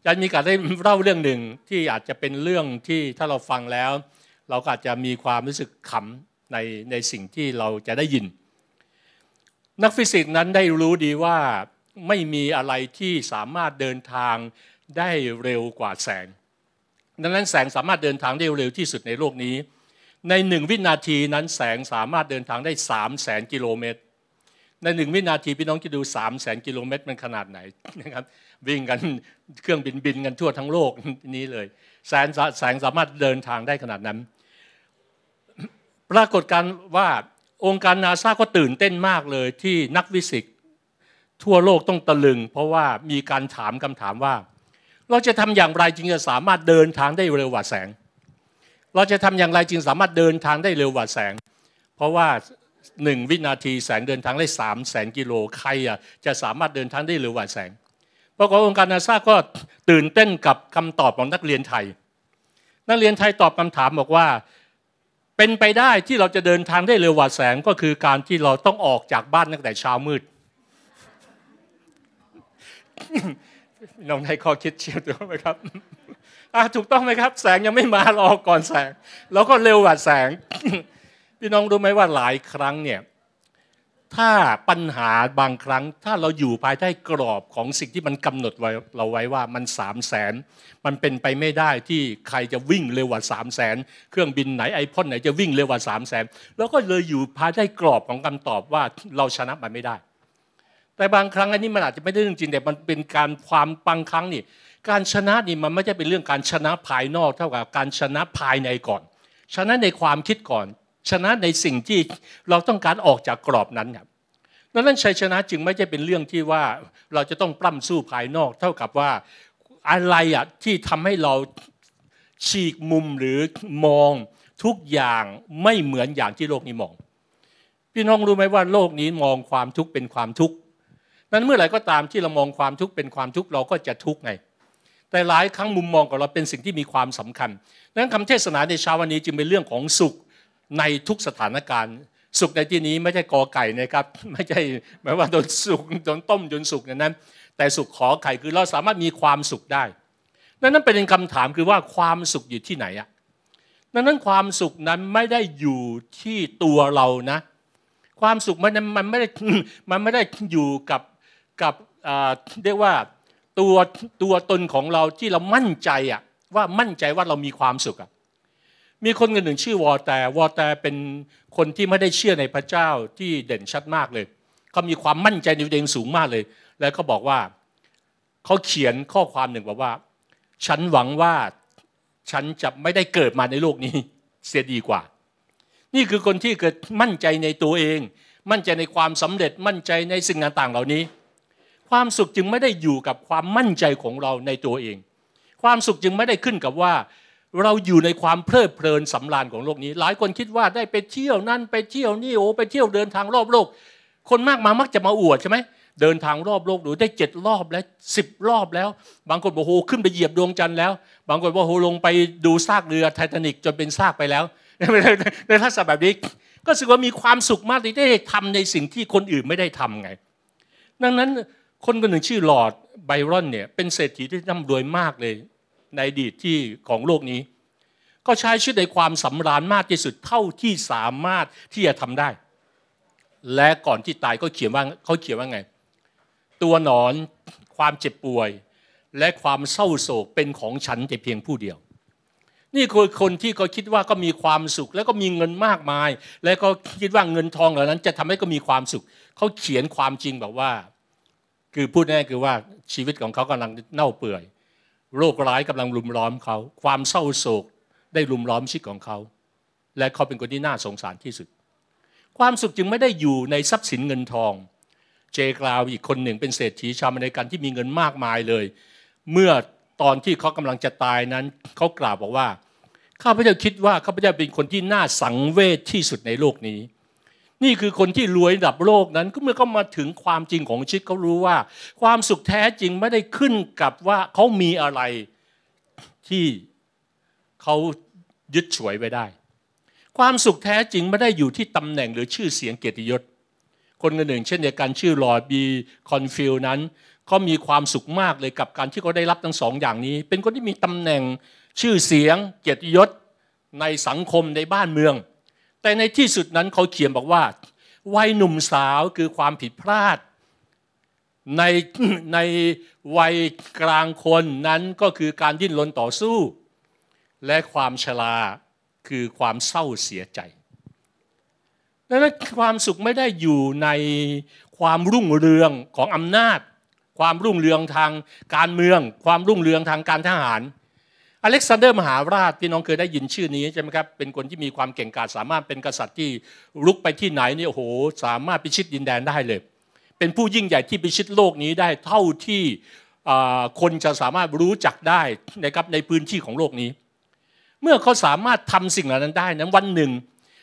อาจารย์มีการได้เล่าเรื่องหนึ่งที่อาจจะเป็นเรื่องที่ถ้าเราฟังแล้ว เราก็อาจจะมีความรู้สึกขำในในสิ่งที่เราจะได้ยิน นักฟิสิกส์นั้นได้รู้ดีว่าไม่มีอะไรที่สามารถเดินทางได้เร็วกว่าแสง ดังนั้นแสงสามารถเดินทางได้เร็วที่สุดในโลกนี้ ในหนึ่งวินาทีนั้นแสงสามารถเดินทางได้สามแสนกิโลเมตร ในหนึ่งวินาทีพี่น้องจะดูสามแสนกิโลเมตรมันขนาดไหนนะครับวิ่งกันเครื่องบินบินกันทั่วทั้งโลกนี้เลยแสงแสงสามารถเดินทางได้ขนาดนั้น ปรากฏการว่าองค์การนาซาก็ตื่นเต้นมากเลยที่นักวิสิกทั่วโลกต้องตะลึง เพราะว่ามีการถามคำถามว่า เราจะทำอย่างไรจึงจะสามารถเดินทางได้เร็วกว่าแสง เราจะทำอย่างไรจึงสามารถเดินทางได้เร็วกว่าแสง เพราะว่า หนึ่งวินาทีแสงเดินทางได้สามแสนกิโลใครอะจะสามารถเดินทางได้เร็วกว่าแสงปรากฏองค์การนาซาก็ตื่นเต้นกับคำตอบของนักเรียนไทย นักเรียนไทยตอบคำถามบอกว่า เป็นไปได้ที่เราจะเดินทางได้เร็วกว่าแสงก็คือการที่เราต้องออกจากบ้านตั้งแต่เช้ามืดน้องให้ข้อคิดเชียวถูกไหมครับถูกต้องไหมครับ แสงยังไม่มารอก่อนแสง เราก็เร็วกว่าแสง พี่น้องรู้ไหมว่าหลายครั้งเนี่ยถ้าปัญหาบางครั้ง ถ้าเราอยู่ภายใต้กรอบของสิ่งที่มันกำหนดไว้เราไว้ว่ามันสามแสนมันเป็นไปไม่ได้ที่ใครจะวิ่งเร็วกว่าสามแสนเครื่องบินไหนไอพ่นไหนจะวิ่งเร็วกว่าสามแสนแล้วก็เลยอยู่ภายใต้กรอบของคำตอบว่าเราชนะมันไม่ได้ แต่บางครั้งอันนี้มันอาจจะไม่ได้เรื่องจริงแต่มันเป็นการความบางครั้งนี่ การชนะนี่มันไม่ใช่เป็นเรื่องการชนะภายนอก เท่ากับการชนะภายในก่อนชนะในความคิดก่อน ชนะในสิ่งที่เราต้องการออกจากกรอบนั้นครับดังนั้นชัยชนะจึงไม่ใช่เป็นเรื่องที่ว่าเราจะต้องปล้ำสู้ภายนอก เท่ากับว่าอะไรอะที่ทำให้เราฉีกมุมหรือมองทุกอย่างไม่เหมือนอย่างที่โลกนี้มอง พี่น้องรู้ไหมว่าโลกนี้มองความทุกข์เป็นความทุกข์นั้นเมื่อไหร่ก็ตามที่เรามองความทุกข์เป็นความทุกข์เราก็จะทุกข์ไง แต่หลายครั้งมุมมองของเราเป็นสิ่งที่มีความสำคัญดังนั้นคำเทศนาในเช้าวันนี้จึงเป็นเรื่องของสุข ในทุกสถานการณ์ สุขในที่นี้ไม่ใช่กอไก่นะครับ ไม่ใช่หมายว่าโดนสุกโดนต้มจนสุกนั้น แต่สุขขอไข่คือเราสามารถมีความสุขได้ดังนั้นเป็นคำถามคือว่าความสุขอยู่ที่ไหนอะดังนั้นความสุขนั้นไม่ได้อยู่ที่ตัวเรานะ ความสุขมันมันไม่ได้มันไม่ได้อยู่กับกับเรียกว่าตัวตัวตนของเราที่เรามั่นใจอะว่ามั่นใจว่าเรามีความสุขอะ มีคนคนหนึ่งชื่อวอแต่วอแต่เป็นคนที่ไม่ได้เชื่อในพระเจ้าที่เด่นชัดมากเลยเขามีความมั่นใจในตัวเองสูงมากเลย แล้วเขาบอกว่าเขาเขียนข้อความหนึ่งบอกว่า ฉันหวังว่าฉันจะไม่ได้เกิดมาในโลกนี้เสียดีกว่า นี่คือคนที่เกิดมั่นใจในตัวเอง มั่นใจในความสำเร็จมั่นใจในสิ่งต่างๆเหล่านี้ ความสุขจึงไม่ได้อยู่กับความมั่นใจของเราในตัวเอง ความสุขจึงไม่ได้ขึ้นกับว่า เราอยู่ในความเพลิดเพลินสำราญของโลกนี้ หลายคนคิดว่าได้ไปเที่ยวนั่นไปเที่ยวนี่โอ้ไปเที่ยวเดินทางรอบโลก คนมากมามักจะมาอวดใช่ไหมเดินทางรอบโลกดูได้เจ็ดรอบแล้วสิบรอบแล้ว บางคนบอกโหขึ้นไปเหยียบดวงจันทร์แล้ว บางคนบอกโหลงไปดูซากเรือไททานิกจนเป็นซากไปแล้วในทัศน์แบบนี้ก็สึกว่ามีความสุขมากที่ได้ทำในสิ่งที่คนอื่นไม่ได้ทำไง ดังนั้นคนคนหนึ่งชื่อหลอดไบรอนเนี่ยเป็นเศรษฐีที่ร่ำรวยมากเลย ในอดีตที่ของโลกนี้ ก็ใช้ชีวิตในความสำราญมากที่สุดเท่าที่สามารถที่จะทำได้ และก่อนที่ตายก็เขียนว่าเขาเขียนว่าไง ตัวหนอนความเจ็บป่วย และความเศร้าโศกเป็นของฉันแต่เพียงผู้เดียว นี่คือคนที่เขาคิดว่าก็มีความสุข แล้วก็มีเงินมากมาย และก็คิดว่าเงินทองเหล่านั้น จะทำให้ก็มีความสุข เขาเขียนความจริงแบบว่า คือพูดง่ายคือว่าชีวิตของเขากำลังเน่าเปื่อย โรคร้ายกำลังลุมล้อมเขา ความเศร้าโศกได้ลุมล้อมชีวิตของเขา และเขาเป็นคนที่น่าสงสารที่สุด ความสุขจึงไม่ได้อยู่ในทรัพย์สินเงินทอง เจกลาวอีกคนหนึ่งเป็นเศรษฐีชาวอเมริกันที่มีเงินมากมายเลย เมื่อตอนที่เขากำลังจะตายนั้น เขากล่าวบอกว่าข้าพเจ้าคิดว่าข้าพเจ้าเป็นคนที่น่าสังเวชที่สุดในโลกนี้ นี่คือคนที่รวยระดับโลกนั้นก็เมื่อเขามาถึงความจริงของชีวิตเขารู้ว่า ความสุขแท้จริงไม่ได้ขึ้นกับว่าเขามีอะไรที่เขายึดฉวยไว้ได้ ความสุขแท้จริงไม่ได้อยู่ที่ตำแหน่งหรือชื่อเสียงเกียรติยศ คนคนหนึ่ง เช่นเดียวกันชื่อลอร์ดบีคอนฟิลนั้นเขามีความสุขมากเลยกับการที่เขาได้รับทั้งสองอย่างนี้ เป็นคนที่มีตำแหน่งชื่อเสียงเกียรติยศในสังคมในบ้านเมือง แต่ในที่สุดนั้นเขาเขียนบอกว่า วัยหนุ่มสาวคือความผิดพลาด ในในวัยกลางคนนั้นก็คือการดิ้นรนต่อสู้ และความชราคือความเศร้าเสียใจดังนั้นความสุขไม่ได้อยู่ในความรุ่งเรืองของอำนาจ ความรุ่งเรืองทางการเมือง ความรุ่งเรืองทางการทหาร อเล็กซานเดอร์มหาราชพี่น้องเคยได้ยินชื่อนี้ใช่ไหมครับเป็นคนที่มีความเก่งกาจสามารถเป็นกษัตริย์ที่ลุกไปที่ไหนเนี่โอ้โหสามารถพิชิตดินแดนได้เลย เป็นผู้ยิ่งใหญ่ที่พิชิตโลกนี้ได้เท่าที่คนจะสามารถรู้จักได้นะครับในพื้นที่ของโลกนี้ เมื่อเขาสามารถทำสิ่งเหล่านั้นได้นั้นวันหนึ่ง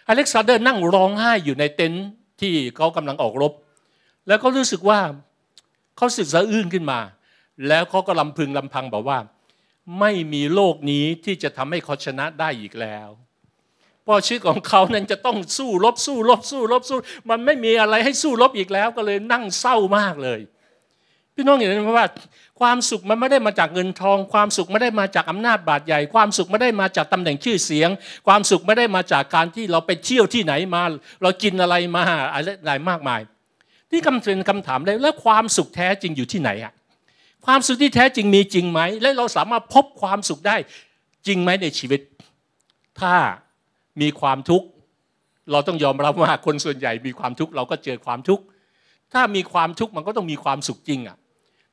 อเล็กซานเดอร์นั่งร้องไห้อยู่ในเต็นท์ที่เขากำลังออกรบ แล้วเขารู้สึกว่าเขาสึกสะอื้นขึ้นมา แล้วเขาก็ลำพึงลำพังบอกว่า ไม่มีโลกนี้ที่จะทำให้เขาชนะได้อีกแล้วเพราะชีวิตของเขานั้นจะต้องสู้รบสู้รบสู้รบสู้ มันไม่มีอะไรให้สู้รบอีกแล้วก็เลยนั่งเศร้ามากเลย พี่น้องเห็นไหมว่าความสุขมันไม่ได้มาจากเงินทอง ความสุขไม่ได้มาจากอำนาจบาดใหญ่ ความสุขไม่ได้มาจากตำแหน่งชื่อเสียง ความสุขไม่ได้มาจากการที่เราไปเที่ยวที่ไหนมา เรากินอะไรมาอะไรมากมายที่คำเป็นคำถามเลยแล้วความสุขแท้จริงอยู่ที่ไหนอะ ความสุขที่แท้จริงมีจริงไหม และเราสามารถพบความสุขได้จริงไหมในชีวิต ถ้ามีความทุกข์เราต้องยอมรับว่าคนส่วนใหญ่มีความทุกข์เราก็เจอความทุกข์ถ้ามีความทุกข์มันก็ต้องมีความสุขจริงอะ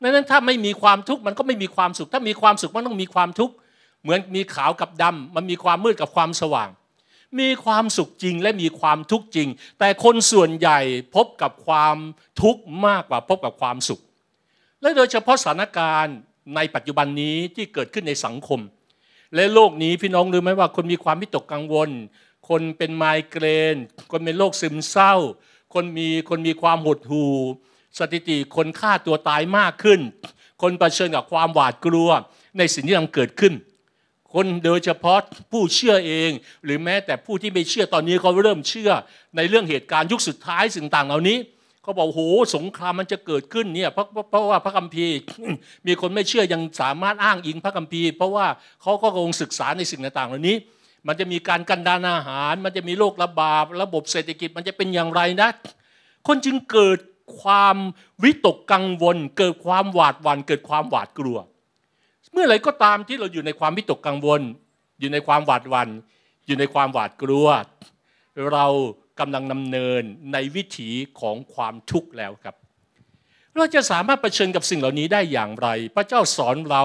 ดังนั้นถ้าไม่มีความทุกข์มันก็ไม่มีความสุข ถ้ามีความสุขมันต้องมีความทุกข์เหมือนมีขาวกับดำมันมีความมืดกับความสว่าง มีความสุขจริงและมีความทุกข์จริง แต่คนส่วนใหญ่พบกับความทุกข์มากกว่าพบกับความสุข และโดยเฉพาะสถานการณ์ในปัจจุบันนี้ที่เกิดขึ้นในสังคม และโลกนี้พี่น้องรู้ไหมว่าคนมีความวิตกกังวล คนเป็นไมเกรน คนเป็นโรคซึมเศร้า คนมีคนมีความหดหู่สถิติคนฆ่าตัวตายมากขึ้น คนเผชิญกับความหวาดกลัวในสิ่งที่กำลังเกิดขึ้น คนโดยเฉพาะผู้เชื่อเอง หรือแม้แต่ผู้ที่ไม่เชื่อตอนนี้เขาเริ่มเชื่อในเรื่องเหตุการณ์ยุคสุดท้ายสิ่งต่างเหล่านี้ เขาบอกโหสงครามมันจะเกิดขึ้นเนี่ยเพราะเพราะว่าพระคัมภีร์ มีคนไม่เชื่อยังสามารถอ้างอิงพระคัมภีร์ เพราะว่าเขาก็คงศึกษาในสิ่งต่างๆ เหล่านี้ มันจะมีการกันดานอาหาร มันจะมีโรคระบาดระบบเศรษฐกิจมันจะเป็นอย่างไรนะคนจึงเกิดความวิตกกังวล เกิดความหวาดหวัน่นเกิดความหวาดกลัว เมื่อไรก็ตามที่เราอยู่ในความวิตกกังวล อยู่ในความหวาดหวัน่นอยู่ในความหวาดกลัว เรา กำลังดำเนินในวิถีของความทุกข์แล้วครับ เราจะสามารถเผชิญกับสิ่งเหล่านี้ได้อย่างไร พระเจ้าสอนเรา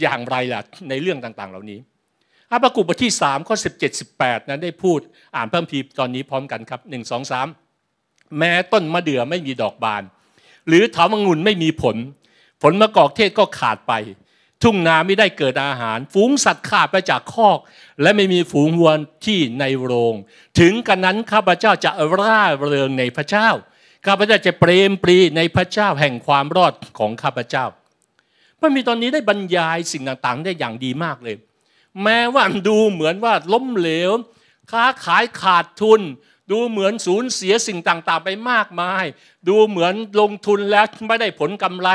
อย่างไรล่ะในเรื่องต่างๆ เหล่านี้อาบากุบทที่3ข้อ17 18 นั้นได้พูดอ่านเพิ่มพีตอนนี้พร้อมกันครับ 1 2 3 แม้ต้นมะเดื่อไม่มีดอกบาน หรือถาวงุ่นไม่มีผล ผลมะกอกเทศก็ขาดไป ทุ่งนาไม่ได้เกิดอาหาร ฝูงสัตว์ขาดไปจากคอก และไม่มีฝูงวัวที่ในโรง ถึงกันนั้นข้าพเจ้าจะร่าเริงในพระเจ้า ข้าพเจ้าจะเปรมปรีในพระเจ้าแห่งความรอดของข้าพเจ้าพระมีตอนนี้ได้บรรยายสิ่งต่างๆ ได้อย่างดีมากเลย แม้ว่าดูเหมือนว่าล้มเหลว ค้าขายขาดทุน ดูเหมือนสูญเสียสิ่งต่างๆ ไปมากมาย ดูเหมือนลงทุนแล้วไม่ได้ผลกำไร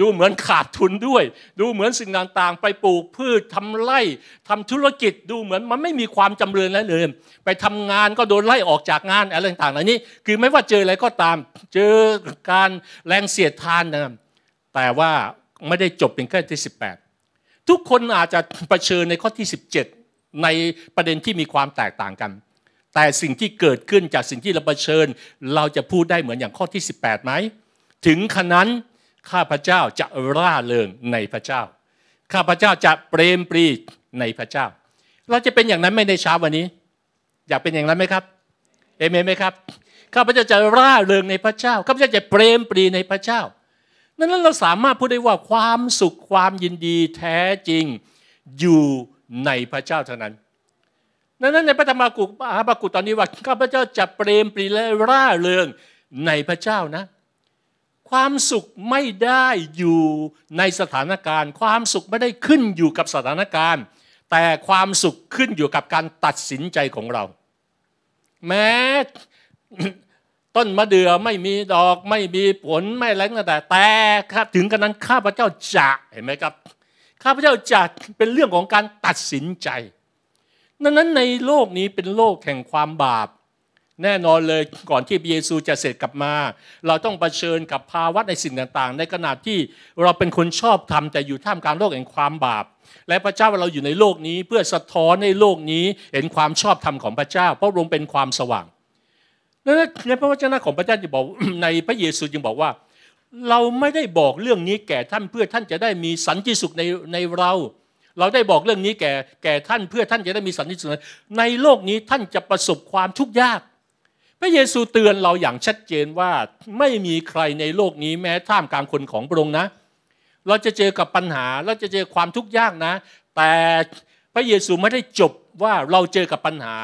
ดูเหมือนขาดทุนด้วย ดูเหมือนสิ่งต่างๆ ไปปลูกพืชทำไร่ทำธุรกิจดูเหมือนมันไม่มีความจำเริญแล้วเลยไปทำงานก็โดนไล่ออกจากงานอะไรต่างๆเหล่านี้ คือไม่ว่าเจออะไรก็ตาม เจอการแรงเสียดทานนะแต่ว่าไม่ได้จบเป็นแค่ที่ 18 ทุกคนอาจจะะเผชิญในข้อที่ 17 ในประเด็นที่มีความแตกต่างกัน แต่สิ่งที่เกิดขึ้นจากสิ่งที่เราเผชิญ เราจะพูดได้เหมือนอย่างข้อที่ 18ไหมถึงขนั้น ข้าพเจ้าจะร่าเริงในพระเจ้า ข้าพเจ้าจะเปรมปรีในพระเจ้า เราจะเป็นอย่างนั้นไม่ในเช้าวันนี้ อยากเป็นอย่างนั้นไหมครับเอเมนไหมครับ ข้าพเจ้าจะร่าเริงในพระเจ้า ข้าพเจ้าจะเปรมปรีในพระเจ้า นั้นเราสามารถพูดได้ว่าความสุขความยินดีแท้จริงอยู่ในพระเจ้าเท่านั้นดังนั้นในพระธรรมกุอาบากุตอนนี้ว่าข้าพเจ้าจะเปรมปรีและร่าเริงในพระเจ้านะ ความสุขไม่ได้อยู่ในสถานการณ์ ความสุขไม่ได้ขึ้นอยู่กับสถานการณ์ แต่ความสุขขึ้นอยู่กับการตัดสินใจของเรา แม้ต้นมะเดื่อไม่มีดอกไม่มีผลไม่อะไรก็แต่แต่ครับถึงกันนั้นข้าพเจ้าจะเห็นไหมครับ ข้าพเจ้าจะเป็นเรื่องของการตัดสินใจดังนั้นในโลกนี้เป็นโลกแห่งความบาป แน่นอนเลยก่อนที่เยซูจะเสร็จกลับมา เราต้องเผชิญกับภาวะในสิ่งต่างๆ ในขณะที่เราเป็นคนชอบทำแต่อยู่ท่ามกลางโลกแห่งความบาป และพระเจ้าเราอยู่ในโลกนี้เพื่อสะท้อนในโลกนี้เห็นความชอบธรรมของพระเจ้า เพราะลงเป็นความสว่างนั่นในพระวจนะของพระเจ้าจะบอกในพระเยซูจึงบอกว่า เราไม่ได้บอกเรื่องนี้แก่ท่านเพื่อท่านจะได้มีสันติสุขในในเราเราได้บอกเรื่องนี้แก่แก่ท่านเพื่อท่านจะได้มีสันติสุขในโลกนี้ท่านจะประสบความทุกข์ยาก พระเยซูเตือนเราอย่างชัดเจนว่าไม่มีใครในโลกนี้แม้ท่ามกลางคนของพระองค์นะ เราจะเจอกับปัญหาเราจะเจอความทุกข์ยากนะ แต่พระเยซูไม่ได้จบว่าเราเจอกับปัญหา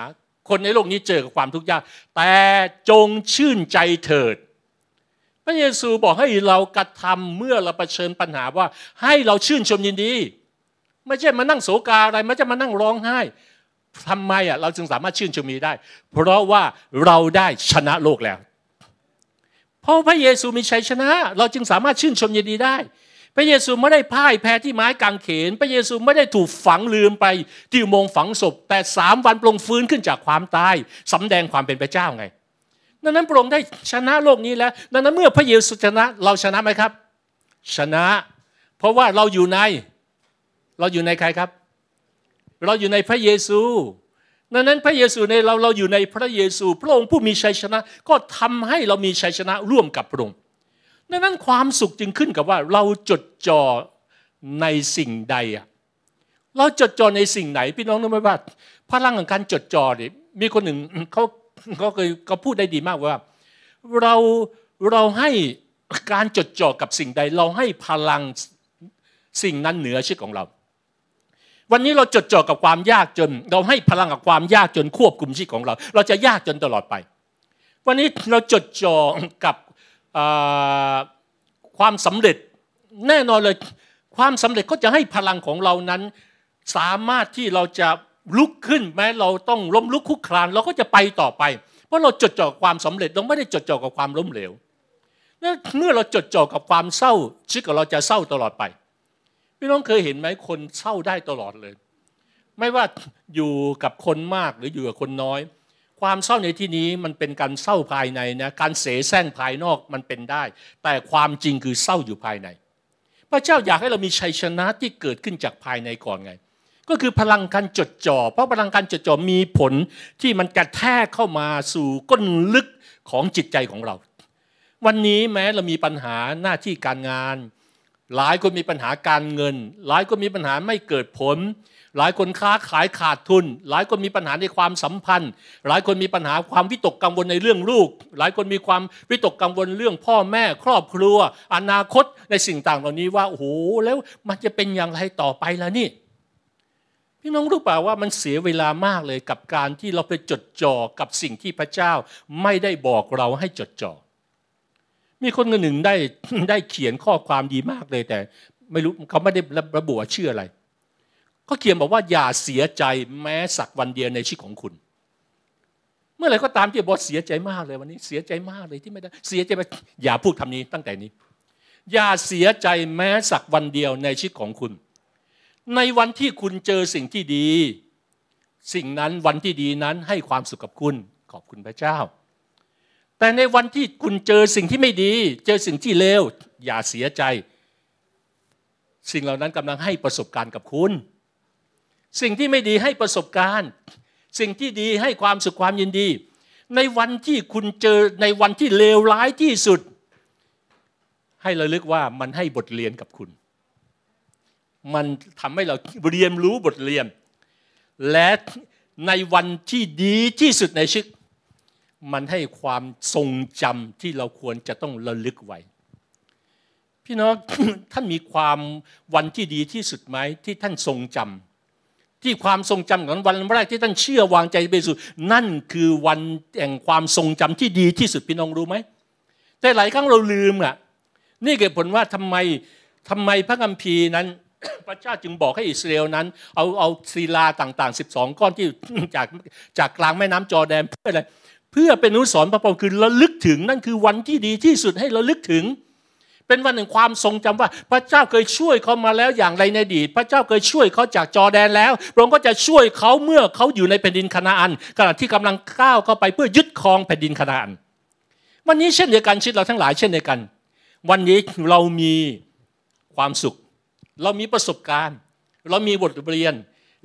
คนในโลกนี้เจอกับความทุกข์ยาก แต่จงชื่นใจเถิด พระเยซูบอกให้เรากระทำเมื่อเราเผชิญปัญหาว่าให้เราชื่นชมยินดี ไม่ใช่มานั่งโศกาอะไรไม่ใช่มานั่งร้องไห้ ทำไมอะเราจึงสามารถชื่นชมนี้ได้ เพราะว่าเราได้ชนะโลกแล้ว เพราะพระเยซูมีชัยชนะ เราจึงสามารถชื่นชมยินดีได้ พระเยซูไม่ได้พ่ายแพ้ที่ไม้กางเขน พระเยซูไม่ได้ถูกฝังลืมไปที่อุโมงค์ฝังศพ แต่สามวันปรงฟื้นขึ้นจากความตายสำแดงความเป็นพระเจ้าไง ดังนั้นพระองค์ได้ชนะโลกนี้แล้ว ดังนั้นเมื่อพระเยซูชนะเราชนะไหมครับ ชนะ เพราะว่าเราอยู่ใน เราอยู่ในใครครับ เราอยู่ในพระเยซูดังนั้นพระเยซูในเราเราอยู่ในพระเยซู พระองค์ผู้มีชัยชนะ ก็ทำให้เรามีชัยชนะร่วมกับพระองค์ดังนั้นความสุขจึงขึ้นกับว่าเราจดจ่อในสิ่งใดอะเราจดจ่อในสิ่งไหน พี่น้องรู้ไหมว่าพลังของการจดจ่อเนี่ยมีคนหนึ่งเขาเขาเคยเขาพูดได้ดีมากว่า เราเราให้การจดจ่อกับสิ่งใด เราให้พลังสิ่งนั้นเหนือชีวิตของเรา วันนี้เราจดจ่อกับความยากจน เราให้พลังกับความยากจนควบคุมชีวิตของเรา เราจะยากจนตลอดไป วันนี้เราจดจ่อกับความสำเร็จแน่นอนเลยความสำเร็จก็จะให้พลังของเรานั้น สามารถที่เราจะลุกขึ้นแม้เราต้องล้มลุกคุกคลานเราก็จะไปต่อไป เพราะเราจดจ่อความสำเร็จเราไม่ได้จดจ่อกับความล้มเหลวเมื่อเราจดจ่อกับความเศร้าชีวิตของเราจะเศร้าตลอดไป พี่น้องเคยเห็นไหมคนเศร้าได้ตลอดเลย ไม่ว่าอยู่กับคนมากหรืออยู่กับคนน้อย ความเศร้าในที่นี้มันเป็นการเศร้าภายในนะการเสแสร้งภายนอกมันเป็นได้ แต่ความจริงคือเศร้าอยู่ภายใน พระเจ้าอยากให้เรามีชัยชนะที่เกิดขึ้นจากภายในก่อนไง ก็คือพลังการจดจ่อ เพราะพลังการจดจ่อมีผลที่มันกระแทกเข้ามาสู่ก้นลึกของจิตใจของเรา วันนี้แม้เรามีปัญหาหน้าที่การงาน หลายคนมีปัญหาการเงิน หลายคนมีปัญหาไม่เกิดผล หลายคนค้าขายขาดทุน หลายคนมีปัญหาในความสัมพันธ์ หลายคนมีปัญหาความวิตกกังวลในเรื่องลูก หลายคนมีความวิตกกังวลเรื่องพ่อแม่ ครอบครัว อนาคตในสิ่งต่างเหล่านี้ว่าโอ้โหแล้วมันจะเป็นอย่างไรต่อไปล่ะนี่พี่น้องรู้เปล่าว่ามันเสียเวลามากเลยกับการที่เราไปจดจ่อกับสิ่งที่พระเจ้าไม่ได้บอกเราให้จดจ่อ มีคนคนหนึ่งได้ได้เขียนข้อความดีมากเลย แต่ไม่รู้เขาไม่ได้ระบุว่าชื่ออะไร ก็เขียนบอกว่าอย่าเสียใจแม้สักวันเดียวในชีวิตของคุณ เมื่อไรก็ตามที่บอกเสียใจมากเลยวันนี้ เสียใจมากเลยที่ไม่ได้เสียใจไปอย่าพูดคำนี้ตั้งแต่นี้ อย่าเสียใจแม้สักวันเดียวในชีวิตของคุณ ในวันที่คุณเจอสิ่งที่ดี สิ่งนั้นวันที่ดีนั้นให้ความสุขกับคุณ ขอบคุณพระเจ้า แต่ในวันที่คุณเจอสิ่งที่ไม่ดี เจอสิ่งที่เลวอย่าเสียใจ สิ่งเหล่านั้นกำลังให้ประสบการณ์กับคุณ สิ่งที่ไม่ดีให้ประสบการณ์ สิ่งที่ดีให้ความสุขความยินดี ในวันที่คุณเจอในวันที่เลวร้ายที่สุด ให้ระลึกว่ามันให้บทเรียนกับคุณ มันทำให้เราเรียนรู้บทเรียน และในวันที่ดีที่สุดในชีวิต มันให้ความทรงจำที่เราควรจะต้องระลึกไว้พี่น้องท่านมีความวันที่ดีที่สุดไหมที่ท่านทรงจำที่ความทรงจำของวันแรกที่ท่านเชื่อวางใจไปสู่นั่นคือวันแห่งความทรงจำที่ดีที่สุดพี่น้องรู้ไหมแต่หลายครั้งเราลืมอะนี่เกิดผลว่าทำไมทำไมพระคัมภีร์นั้นพระเจ้าจึงบอกให้อิสราเอลนั้น เอาเอาศิลาต่าง ๆ 12 ก้อนที่จากจากกลางแม่น้ำจอแดนเพื่ออะไร เพื่อเป็นอนุสรณ์พระพรคือระลึกถึงนั่นคือวันที่ดีที่สุดให้ระลึกถึง เป็นวันแห่งความทรงจำว่า พระเจ้าเคยช่วยเขามาแล้วอย่างไรในอดีต พระเจ้าเคยช่วยเขาจากจอแดนแล้วพระองค์ก็จะช่วยเขาเมื่อเขาอยู่ในแผ่นดินคณาอันขณะที่กำลังก้าวเข้าไปเพื่อยึดครองแผ่นดินคณาอันวันนี้เช่นเดียวกันชีวิตเราทั้งหลายเช่นเดียวกัน วันนี้เรามีความสุข เรามีประสบการณ์ เรามีบทเรียน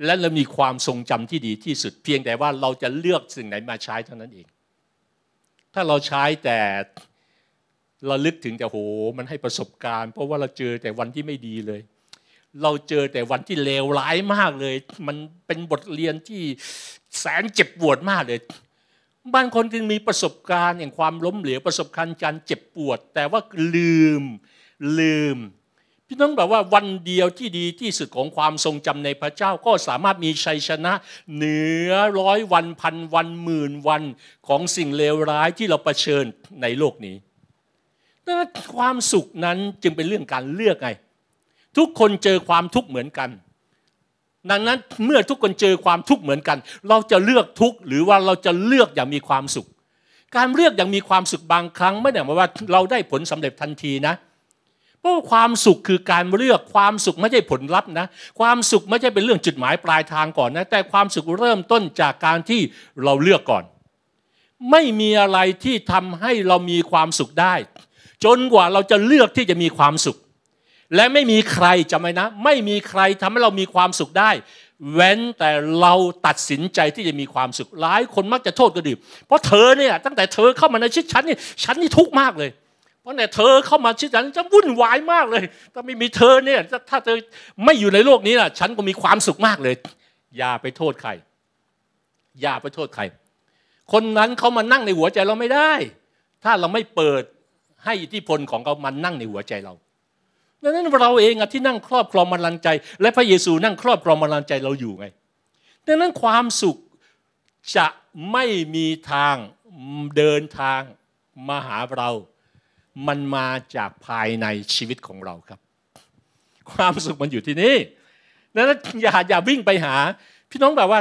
และเรามีความทรงจำที่ดีที่สุดเพียงแต่ว่าเราจะเลือกสิ่งไหนมาใช้เท่านั้นเอง ถ้าเราใช้แต่เราลึกถึงแต่โห มันให้ประสบการณ์ เพราะว่าเราเจอแต่วันที่ไม่ดีเลย เราเจอแต่วันที่เลวร้ายมากเลย มันเป็นบทเรียนที่แสนเจ็บปวดมากเลยบางคนจึงมีประสบการณ์อย่างความล้มเหลวประสบการณ์การเจ็บปวด แต่ว่าลืมลืม พี่น้องแบบว่าวันเดียวที่ดีที่สุดของความทรงจำในพระเจ้าก็สามารถมีชัยชนะ เหนือร้อยวันพันวันหมื่นวันของสิ่งเลวร้ายที่เราเผชิญในโลกนี้ดังนั้นความสุขนั้นจึงเป็นเรื่องการเลือกไง ทุกคนเจอความทุกข์เหมือนกัน ดังนั้นเมื่อทุกคนเจอความทุกข์เหมือนกัน เราจะเลือกทุกข์หรือว่าเราจะเลือกอย่างมีความสุข การเลือกอย่างมีความสุขบางครั้ง ไม่ได้หมายว่าเราได้ผลสำเร็จทันทีนะเพราะความสุขคือการเลือกความสุขไม่ใช่ผลลัพธ์นะ ความสุขไม่ใช่เป็นเรื่องจุดหมายปลายทางก่อนนะแต่ความสุขเริ่มต้นจากการที่เราเลือกก่อน ไม่มีอะไรที่ทำให้เรามีความสุขได้ จนกว่าเราจะเลือกที่จะมีความสุข และไม่มีใครจำไว้นะ ไม่มีใครทำให้เรามีความสุขได้ เว้นแต่เราตัดสินใจที่จะมีความสุขหลายคนมักจะโทษกระดิบเพราะเธอเนี่ยตั้งแต่เธอเข้ามาในชีวิตฉันนี่ฉันนี่ทุกข์มากเลย เพราะเนี่ยเธอเข้ามาชีวิตฉันจะวุ่นวายมากเลย ถ้าไม่มีเธอเนี่ยถ้าเธอไม่อยู่ในโลกนี้ล่ะ ฉันก็มีความสุขมากเลย อย่าไปโทษใคร อย่าไปโทษใคร คนนั้นเขามานั่งในหัวใจเราไม่ได้ ถ้าเราไม่เปิดให้อิทธิพลของเขามันนั่งในหัวใจเราดังนั้นเราเองอะที่นั่งครอบครองมรดใจ และพระเยซูนั่งครอบครองมรดใจเราอยู่ไง ดังนั้นความสุขจะไม่มีทางเดินทางมาหาเรา มันมาจากภายในชีวิตของเราครับ ความสุขมันอยู่ที่นี่ดังนั้นอย่าอย่าวิ่งไปหา พี่น้องแบบว่า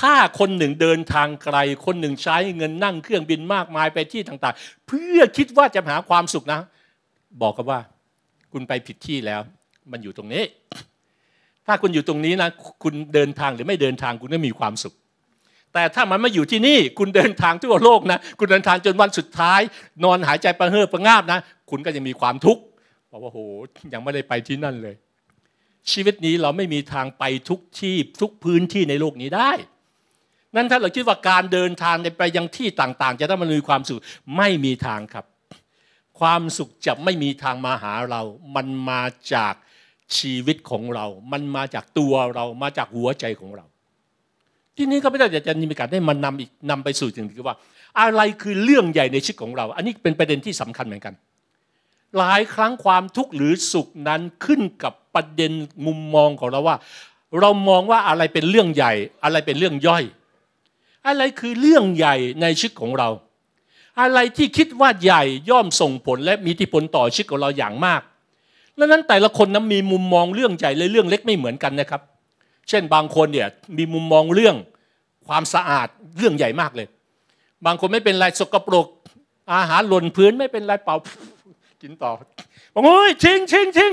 ถ้าคนหนึ่งเดินทางไกล คนหนึ่งใช้เงินนั่งเครื่องบินมากมายไปที่ต่างๆ เพื่อคิดว่าจะหาความสุขนะ บอกกันว่า คุณไปผิดที่แล้ว มันอยู่ตรงนี้ ถ้าคุณอยู่ตรงนี้นะ คุณเดินทางหรือไม่เดินทางคุณก็มีความสุข แต่ถ้ามันไม่อยู่ที่นี่คุณเดินทางทั่วโลกนะคุณเดินทางจนวันสุดท้าย นอนหายใจประเฮือประงาบนะ คุณก็ยังมีความทุกข์บอกว่าโหยังไม่ได้ไปที่นั่นเลย ชีวิตนี้เราไม่มีทางไปทุกที่ทุกพื้นที่ในโลกนี้ได้ นั้นถ้าเราคิดว่าการเดินทางไปยังที่ต่าง ๆ จะได้มันมีความสุขไม่มีทางครับ ความสุขจะไม่มีทางมาหาเรา มันมาจากชีวิตของเรา มันมาจากตัวเรามาจากหัวใจของเรา ที่นี้ก็ไม่ได้จะมีการได้มานำอีกนำไปสู่สิ่งที่ว่า อะไรคือเรื่องใหญ่ในชีวิตของเรา อันนี้เป็นประเด็นที่สำคัญเหมือนกัน หลายครั้งความทุกข์หรือสุขนั้นขึ้นกับประเด็นมุมมองของเราว่า เรามองว่าอะไรเป็นเรื่องใหญ่ อะไรเป็นเรื่องย่อย อะไรคือเรื่องใหญ่ในชีวิตของเรา อะไรที่คิดว่าใหญ่ย่อมส่งผลและมีอิทธิพลต่อชีวิตของเราอย่างมากดังนั้นแต่ละคนนั้นมีมุมมองเรื่องใหญ่และเรื่องเล็กไม่เหมือนกันนะครับ เช่นบางคนเนี่ยมีมุมมองเรื่องความสะอาดเรื่องใหญ่มากเลย บางคนไม่เป็นไรสกปรกอาหารหล่นพื้นไม่เป็นไรเป่ากินต่อบอกโอ้ยชิงชิงชิง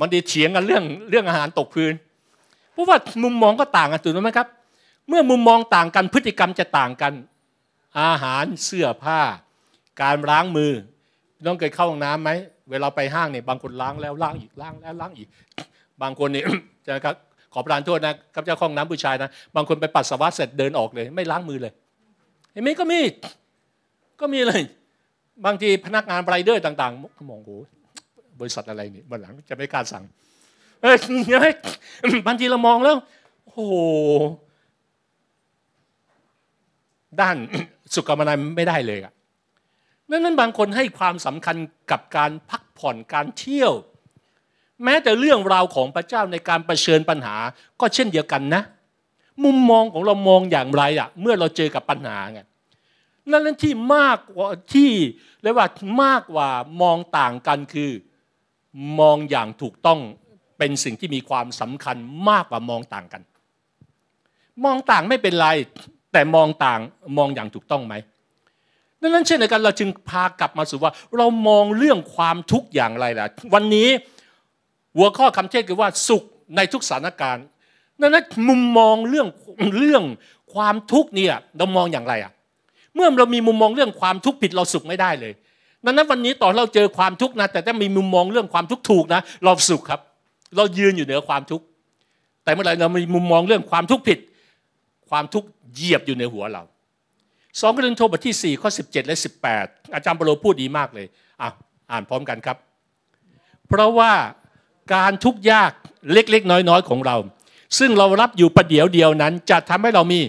มันดีเถียงกันเรื่องเรื่องอาหารตกพื้นเพราะว่ามุมมองก็ต่างกันถูกไหมครับ เมื่อมุมมองต่างกันพฤติกรรมจะต่างกัน อาหารเสื้อผ้า การล้างมือน้องเคยเข้าห้องน้ำไหมเวลาไปห้างเนี่ยบางคนล้างแล้วล้างอีกล้างแล้วล้างอีก บางคนเนี่ยจะครับ ขอประทานโทษนะครับเจ้าห้องน้ำผู้ชายนะบางคนไปปัสสาวะเสร็จเดินออกเลย ไม่ล้างมือเลยเห็นไหมก็มีก็มีเลย บางทีพนักงานไรเดอร์ต่างๆมองโอ้บริษัทอะไรนี่บันหลังจะไม่กล้าสั่งเอ้ยบางทีเรามองแล้วโอ้ด้านสุขภาพไม่ได้เลยอะนั้นบางคนให้ความสำคัญกับการพักผ่อนการเที่ยว แม้แต่เรื่องราวของพระเจ้าในการประชิญปัญหาก็เช่นเดียวกันนะ มุมมองของเรามองอย่างไรอะเมื่อเราเจอกับปัญหาไงนั่นที่มากกว่าที่เรียกว่ามากกว่ามองต่างกันคือ มองอย่างถูกต้องเป็นสิ่งที่มีความสำคัญมากกว่ามองต่างกัน มองต่างไม่เป็นไรแต่แต่มองต่างมองอย่างถูกต้องไหมดังนั้นเช่นเดียวกันเราจึงพากลับมาสู่ว่า เรามองเรื่องความทุกข์อย่างไรล่ะ วันนี้ หัวข้อคำเทศคือว่าสุขในทุกสถานการณ์ดังนั้นมุมมองเรื่องเรื่องความทุกข์เนี่ยเรามองอย่างไรอะเมื่อเรามีมุมมองเรื่องความทุกข์ผิดเราสุขไม่ได้เลยดังนั้นวันนี้ตอนเราเจอความทุกข์นะแต่ถ้ามีมุมมองเรื่องความทุกข์ถูกนะเราสุขครับ เรายืนอยู่เหนือความทุกข์แต่เมื่อไหร่เรามีมุมมองเรื่องความทุกข์ผิด ความทุกข์เหยียบอยู่ในหัวเราสองกรินโทบทที่4ข้อ17 และ 18 อาจารย์ปโลพูดดีมากเลยอะอ่านพร้อมกันครับ เพราะว่า การทุกข์ยากเล็กๆ น้อยๆ ของเรา ซึ่งเรารับอยู่ประเดี๋ยวเดียวนั้น จะทำให้เรามี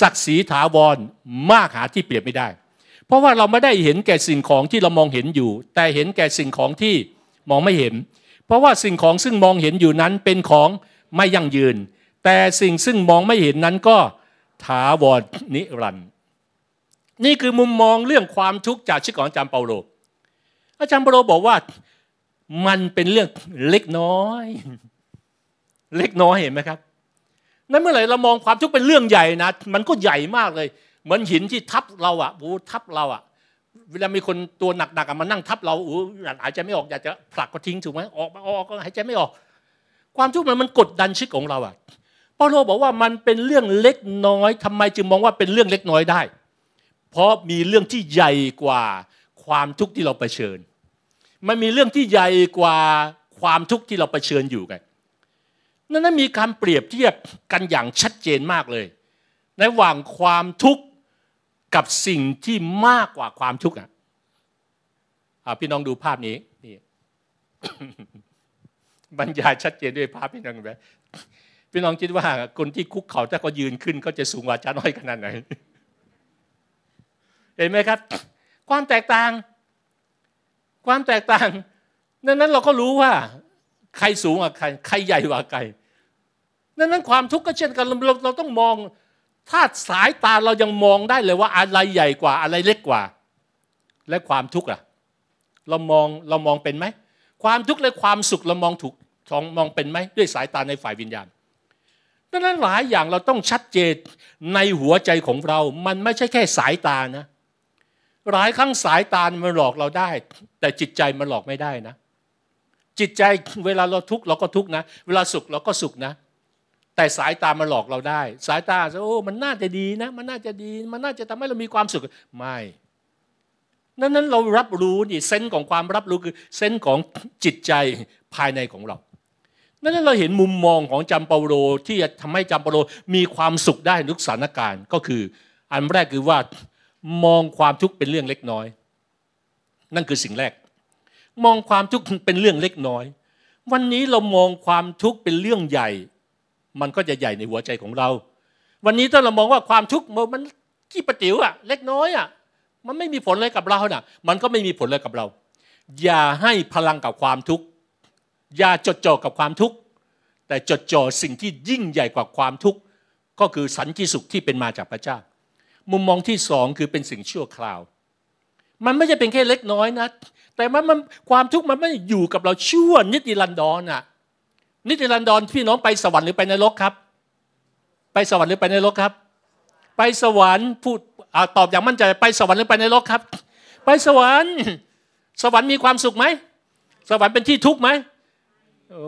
ศักดิ์ศรีถาวรมากหาที่เปรียบไม่ได้ เพราะว่าเราไม่ได้เห็นแก่สิ่งของที่เรามองเห็นอยู่ แต่เห็นแก่สิ่งของที่มองไม่เห็น เพราะว่าสิ่งของซึ่งมองเห็นอยู่นั้นเป็นของไม่ยั่งยืน แต่สิ่งซึ่งมองไม่เห็นนั้นก็ถาวรนิรันดร์นี่คือมุมมองเรื่องความทุกข์จากชีวิตของอาจารย์เปาโลอาจารย์เปาโลบอกว่า มันเป็นเรื่องเล็กน้อย เล็กน้อยเห็นไหมครับ นั้นเมื่อไหร่เรามองความทุกข์เป็นเรื่องใหญ่นะ มันก็ใหญ่มากเลย เหมือนหินที่ทับเราอะโอ้ทับเราอะ เวลามีคนตัวหนักๆมานั่งทับเราโอ้หายใจไม่ออกอยากจะผลักก็ทิ้งถูกไหมออกมาออกก็หายใจไม่ออก ความทุกข์มันมันกดดันชีวิตของเราอะเปาโลบอกว่ามันเป็นเรื่องเล็กน้อยทำไมจึงมองว่าเป็นเรื่องเล็กน้อยได้ เพราะมีเรื่องที่ใหญ่กว่าความทุกข์ที่เราเผชิญ มันมีเรื่องที่ใหญ่กว่าความทุกข์ที่เราเผชิญอยู่ไงนั่นมีการเปรียบเทียบกันอย่างชัดเจนมากเลย ในระหว่างความทุกข์กับสิ่งที่มากกว่าความทุกข์อะพี่น้องดูภาพนี้นี่บรรยายชัดเจนด้วยภาพพี่น้องแบบพี่น้องคิดว่า คนที่คุกเข่าถ้าเขายืนขึ้น ก็จะสูงกว่าจ้าน้อยขนาดไหน เห็นไหมครับ ความแตกต่าง ความแตกต่างดังนั้นเราก็รู้ว่าใครสูงกว่าใครใครใหญ่กว่าใครดังนั้นความทุกข์ก็เช่นกันเราเราต้องมองถ้าสายตาเรายังมองได้เลยว่าอะไรใหญ่กว่าอะไรเล็กกว่า และความทุกข์ล่ะ เรามองเรามองเป็นไหมความทุกข์และความสุขเรามองถูกทองมองเป็นไหมด้วยสายตาในฝ่ายวิญญาณดังนั้นหลายอย่างเราต้องชัดเจนในหัวใจของเรา มันไม่ใช่แค่สายตานะ หลายครั้งสายตามันหลอกเราได้ แต่จิตใจมันหลอกไม่ได้นะ จิตใจเวลาเราทุกข์เราก็ทุกข์นะ เวลาสุขเราก็สุขนะ แต่สายตามันหลอกเราได้ สายตาโอ้มันน่าจะดีนะ มันน่าจะดี มันน่าจะทำให้เรามีความสุขไม่นั้นนั้นเรารับรู้นี่เซนส์ของความรับรู้คือเซนส์ของจิตใจภายในของเรานั้นเราเห็นมุมมองของจำเปาโลที่จะทำให้จำเปาโลมีความสุขได้ทุกสถานการณ์ก็คือ อันแรกคือว่า มองความทุกข์เป็นเรื่องเล็กน้อย นั่นคือสิ่งแรก มองความทุกข์เป็นเรื่องเล็กน้อย วันนี้เรามองความทุกข์เป็นเรื่องใหญ่ มันก็จะใหญ่ในหัวใจของเรา วันนี้ถ้าเรามองว่าความทุกข์มันขี้ประติ๋วอะเล็กน้อยอะมันไม่มีผลอะไรกับเราน่ะ มันก็ไม่มีผลอะไรกับเรา อย่าให้พลังกับความทุกข์อย่าจดจ่อกับความทุกข์แต่จดจ่อสิ่งที่ยิ่งใหญ่กว่าความทุกข์ก็คือสันติสุขที่เป็นมาจากพระเจ้า มุมมองที่สองคือเป็นสิ่งชั่วคราว มันไม่ใช่เป็นแค่เล็กน้อยนะ แต่มันมันความทุกข์มันไม่อยู่กับเราชั่วนิติรันดรน่ะ นิติรันดรพี่น้องไปสวรรค์หรือไปนรกครับ ไปสวรรค์หรือไปนรกครับ ไปสวรรค์พูดตอบอย่างมั่นใจไปสวรรค์หรือไปนรกครับ ไปสวรรค์ สวรรค์มีความสุขไหม สวรรค์เป็นที่ทุกข์ไหม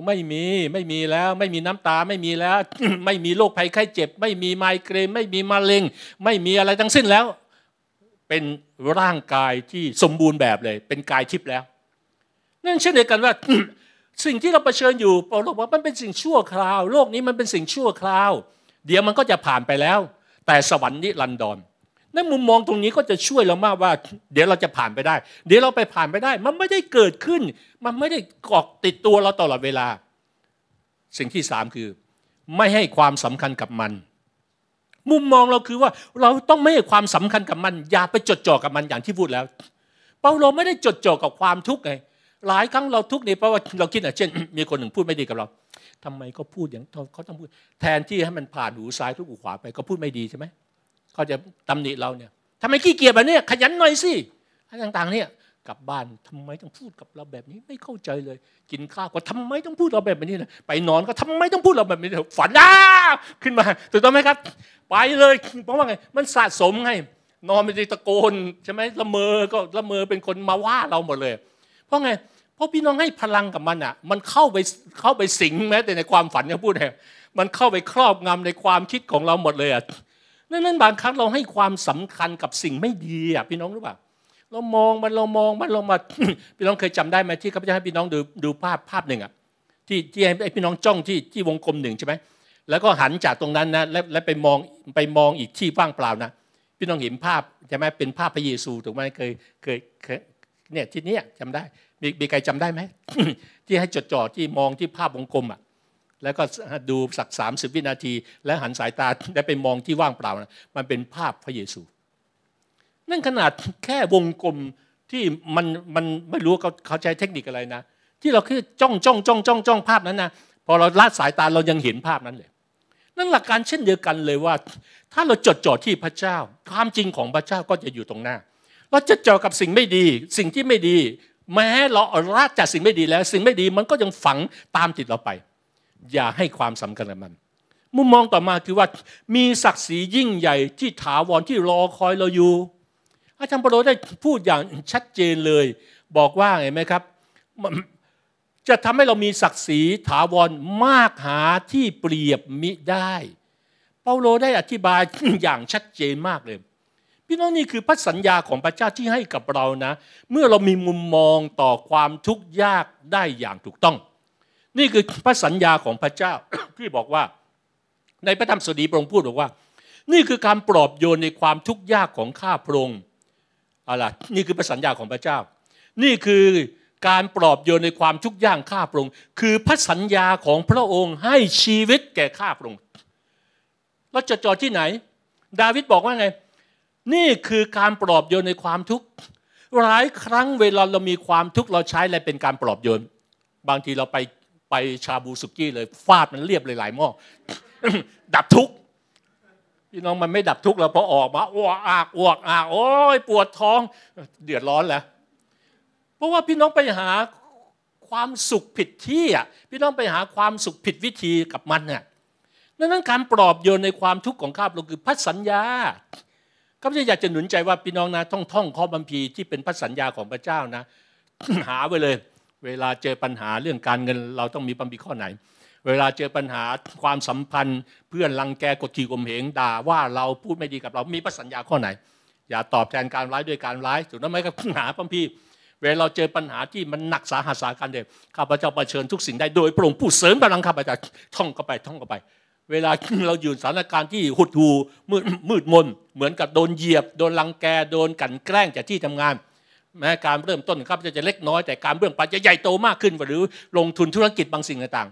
ไม่มีไม่มีแล้วไม่มีน้ำตาไม่มีแล้ว ไม่มีโรคภัยไข้เจ็บ ไม่มีไมเกรนไม่มีมะเร็ง ไม่มีอะไรทั้งสิ้นแล้ว เป็นร่างกายที่สมบูรณ์แบบเลย เป็นกายทิพย์แล้ว นั่นเช่นเดียวกันว่าสิ่งที่เราเผชิญอยู่เปาโลบอกว่ามันเป็นสิ่งชั่วคราว โลกนี้มันเป็นสิ่งชั่วคราว เดี๋ยวมันก็จะผ่านไปแล้ว แต่สวรรค์นิรันดร นั่นมุมมองตรงนี้ก็จะช่วยเรามากว่า เดี๋ยวเราจะผ่านไปได้ เดี๋ยวเราไปผ่านไปได้ มันไม่ได้เกิดขึ้น มันไม่ได้เกาะติดตัวเราตลอดเวลา สิ่งที่สามคือ ไม่ให้ความสำคัญกับมัน มุมมองเราคือว่าเราต้องไม่ให้ความสำคัญกับมัน อย่าไปจดจ่อกับมันอย่างที่พูดแล้ว เปาโลไม่ได้จดจ่อกับความทุกข์ไงหลายครั้งเราทุกข์เนี่ยเพราะว่าเราคิดอะเช่น มีคนหนึ่งพูดไม่ดีกับเราทำไมเขาพูดอย่างเขาต้องพูด แทนที่ให้มันผ่านหูซ้ายทุกหูขวาไปก็พูดไม่ดีใช่ไหม เขาจะตำหนิเราเนี่ยทำไมขี้เกียจแบบนี้ขยันหน่อยสิอะไรต่างๆ เนี่ยกลับบ้านทำไมต้องพูดกับเราแบบนี้ไม่เข้าใจเลย กินข้าวก็ทำไมต้องพูดเราแบบนี้นะไปนอนก็ทำไมต้องพูดเราแบบนี้ฝันอ้าขึ้นมาถูกต้องไหมครับ ไปเลยเพราะว่าไงมันสะสมไงนอนไม่ได้ตะโกนใช่ไหมละเมอก็ละเมอเป็นคนมาว่าเราหมดเลย เพราะไงเพราะพี่น้องให้พลังกับมันอะ มันเข้าไปเข้าไปสิงแม้แต่ในความฝันเขาพูดไงมันเข้าไปครอบงำในความคิดของเราหมดเลยอะ นั่นนั่นบางครั้งเราให้ความสำคัญกับสิ่งไม่ดีอะพี่น้องรู้ป่ะเรามองมันเรามองมันเรามาพี่น้องเคยจำได้ไหมที่ข้าพเจ้าให้พี่น้องดูดูภาพภาพหนึ่งอะที่ที่ให้พี่น้องจ้องที่ที่วงกลมหนึ่งใช่ไหมแล้วก็หันจากตรงนั้นนะแล้วแล้วไปมองไปมองอีกที่ว่างเปล่านะพี่น้องเห็นภาพใช่ไหมเป็นภาพพระเยซูถูกไหมเคยเคยเคยเนี่ยที่นี้จำได้มีมีใครจำได้ไหมที่ให้จดจ่อที่มองที่ภาพวงกลมอะ แล้วก็ดูสักสามสิบวินาที แล้วหันสายตาได้ไปมองที่ว่างเปล่านะมันเป็นภาพพระเยซู นั่นขนาดแค่วงกลมที่มันมันไม่รู้เขาเขาใช้เทคนิคอะไรนะ ที่เราคือจ้องจ้องจ้องจ้องจ้องภาพนั้นนะพอเราละสายตาเรายังเห็นภาพนั้นเลย นั่นหลักการเช่นเดียวกันเลยว่า ถ้าเราจดจ่อที่พระเจ้า ความจริงของพระเจ้าก็จะอยู่ตรงหน้า เราจดจ่อกับสิ่งไม่ดี สิ่งที่ไม่ดี แม้เราละจากสิ่งไม่ดีแล้ว สิ่งไม่ดีมันก็ยังฝังตามติดเราไป อย่าให้ความสำคัญกับมัน มุมมองต่อมาคือว่ามีศักดิ์ศรียิ่งใหญ่ที่ถาวรที่รอคอยเราอยู่ อาจารย์ปโรได้พูดอย่างชัดเจนเลย บอกว่าไงไหมครับ จะทำให้เรามีศักดิ์ศรีถาวรมากหาที่เปรียบมิได้เปาโลได้อธิบายอย่างชัดเจนมากเลยพี่น้องนี่คือพระสัญญาของพระเจ้าที่ให้กับเรานะ เมื่อเรามีมุมมองต่อความทุกข์ยากได้อย่างถูกต้อง นี่คือพระสัญญาของพระเจ้าที่บอกว่า ในพระธรรมสดีพระองค์พูดบอกว่า นี่คือการปลอบโยนในความทุกข์ยากของข้าพระองค์อะไรนี่คือพระสัญญาของพระเจ้า นี่คือการปลอบโยนในความทุกข์ยากข้าพระองค์ คือพระสัญญาของพระองค์ให้ชีวิตแก่ข้าพระองค์เราจะจอดที่ไหน ดาวิดบอกว่าไง นี่คือการปลอบโยนในความทุกข์หลายครั้งเวลาเรามีความทุกข์เราใช้อะไรเป็นการปลอบโยน บางทีเราไป ไปชาบูสุกี้เลยฟาดมันเรียบเลยหลายหม้อดับทุกข์พี่น้องมันไม่ดับทุกข์แล้วพอออกมาอ้วกอากอ้วกอากโอ้ยปวดท้องเดือดร้อนแล้วเพราะว่าพี่น้องไปหาความสุขผิดที่อะพี่น้องไปหาความสุขผิดวิธีกับมันเนี่ยดังนั้นการปลอบโยนในความทุกข์ของข้าพเจ้าคือพันสัญญาข้าพเจ้าอยากจะหนุนใจว่าพี่น้องนะท่องท่องข้อบัมพีที่เป็นพันสัญญาของพระเจ้านะ หาไว้เลย เวลาเจอปัญหาเรื่องการเงิน เราต้องมีบัมพีข้อไหน เวลาเจอปัญหาความสัมพันธ์ เพื่อนรังแกกดขี่ข่มเหงด่าว่าเราพูดไม่ดีกับเรามีพระสัญญาข้อไหน อย่าตอบแทนการร้ายด้วยการร้ายถูกต้องไหมครับหาพัมพีเวลาเราเจอปัญหาที่มันหนักสาหัสสาการเดียข้าพเจ้าเผชิญทุกสิ่งได้โดยพระองค์ผู้เสริมกำลังข้าพเจ้าท่องเข้าไปท่องเข้าไป เวลาเราอยู่สถานการณ์ที่หดหูมืดมืดมนเหมือนกับโดนเหยียบ โดนรังแกโดนกันแกล้งจากที่ทำงาน แม้การเริ่มต้นข้าพเจ้าจะเล็กน้อยแต่การเบื้องปลายจะใหญ่โตมากขึ้นหรือลงทุนธุรกิจบางสิ่งต่าง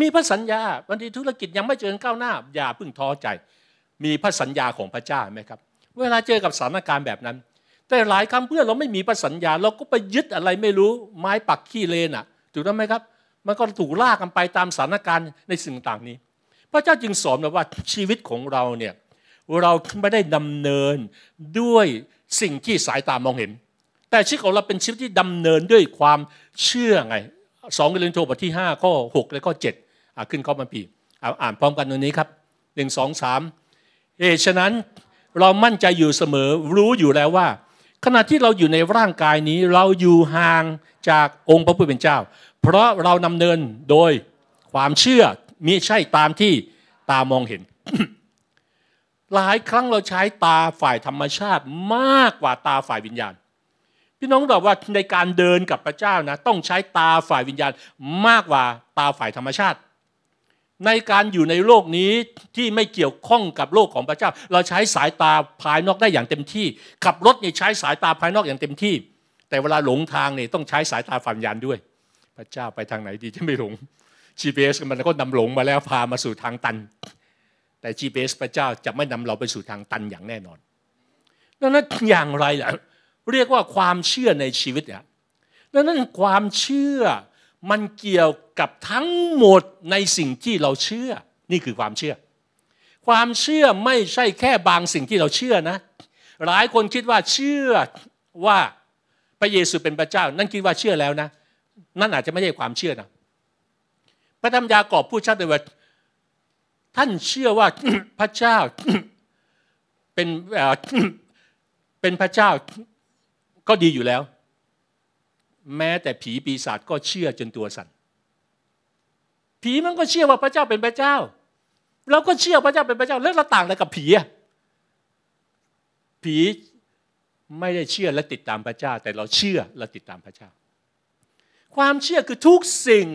มีพระสัญญาบางทีธุรกิจยังไม่เจริญก้าวหน้า อย่าเพิ่งท้อใจ มีพระสัญญาของพระเจ้าไหมครับ เวลาเจอกับสถานการณ์แบบนั้น แต่หลายคำเพื่อเราไม่มีพระสัญญา เราก็ไปยึดอะไรไม่รู้ไม้ปักขี้เลนอะถูกต้องไหมครับ มันก็ถูกลากกันไปตามสถานการณ์ในสิ่งต่างนี้ พระเจ้าจึงสอนว่าชีวิตของเราเนี่ยเราไม่ได้ดำเนินด้วยสิ่งที่สายตามองเห็น แต่ชีวิตของเราเป็นชีวิตที่ดำเนินด้วยความเชื่อไงสองกลินโทบทที่5ข้อ6และข้อ7ขึ้นข้อมาปีอ่านพร้อมกันตรงนี้ครับหนึ่งสองสามเอฉะนั้นเรามั่นใจอยู่เสมอรู้อยู่แล้วว่า ขณะที่เราอยู่ในร่างกายนี้เราอยู่ห่างจากองค์พระผู้เป็นเจ้า เพราะเรานำเนินโดยความเชื่อมิใช่ตามที่ตามองเห็น หลายครั้งเราใช้ตาฝ่ายธรรมชาติมากกว่าตาฝ่ายวิญญาณ พี่น้องบอกว่าในการเดินกับพระเจ้านะต้องใช้ตาฝ่ายวิญญาณมากกว่าตาฝ่ายธรรมชาติ ในการอยู่ในโลกนี้ที่ไม่เกี่ยวข้องกับโลกของพระเจ้า เราใช้สายตาภายนอกได้อย่างเต็มที่ ขับรถเนี่ยใช้สายตาภายนอกอย่างเต็มที่ แต่เวลาหลงทางเนี่ยต้องใช้สายตาฝันยวิญญานด้วย พระเจ้าไปทางไหนดีจะไม่หลง GPS มันก็นำหลงมาแล้วพามาสู่ทางตัน แต่ GPS พระเจ้าจะไม่นำเราไปสู่ทางตันอย่างแน่นอนดังนั้นอย่างไรล่ะ เรียกว่าความเชื่อในชีวิตอะดังนั้นความเชื่อมันเกี่ยวกับทั้งหมดในสิ่งที่เราเชื่อ นี่คือความเชื่อ ความเชื่อไม่ใช่แค่บางสิ่งที่เราเชื่อนะ หลายคนคิดว่าเชื่อว่าพระเยซูเป็นพระเจ้า นั่นคิดว่าเชื่อแล้วนะ นั่นอาจจะไม่ใช่ความเชื่อนะพระธรรมยากอบพูดชัดเลยว่าท่านเชื่อว่าพระเจ้าเป็นเป็นพระเจ้า ก็ดีอยู่แล้ว แม้แต่ผีปีศาจก็เชื่อจนตัวสั่นผีมันก็เชื่อว่าพระเจ้าเป็นพระเจ้าเราก็เชื่อพระเจ้าเป็นพระเจ้าแล้วเราต่างอะไรกับผีอะผีไม่ได้เชื่อและติดตามพระเจ้า แต่เราเชื่อและติดตามพระเจ้า ความเชื่อคือทุกสิ่ง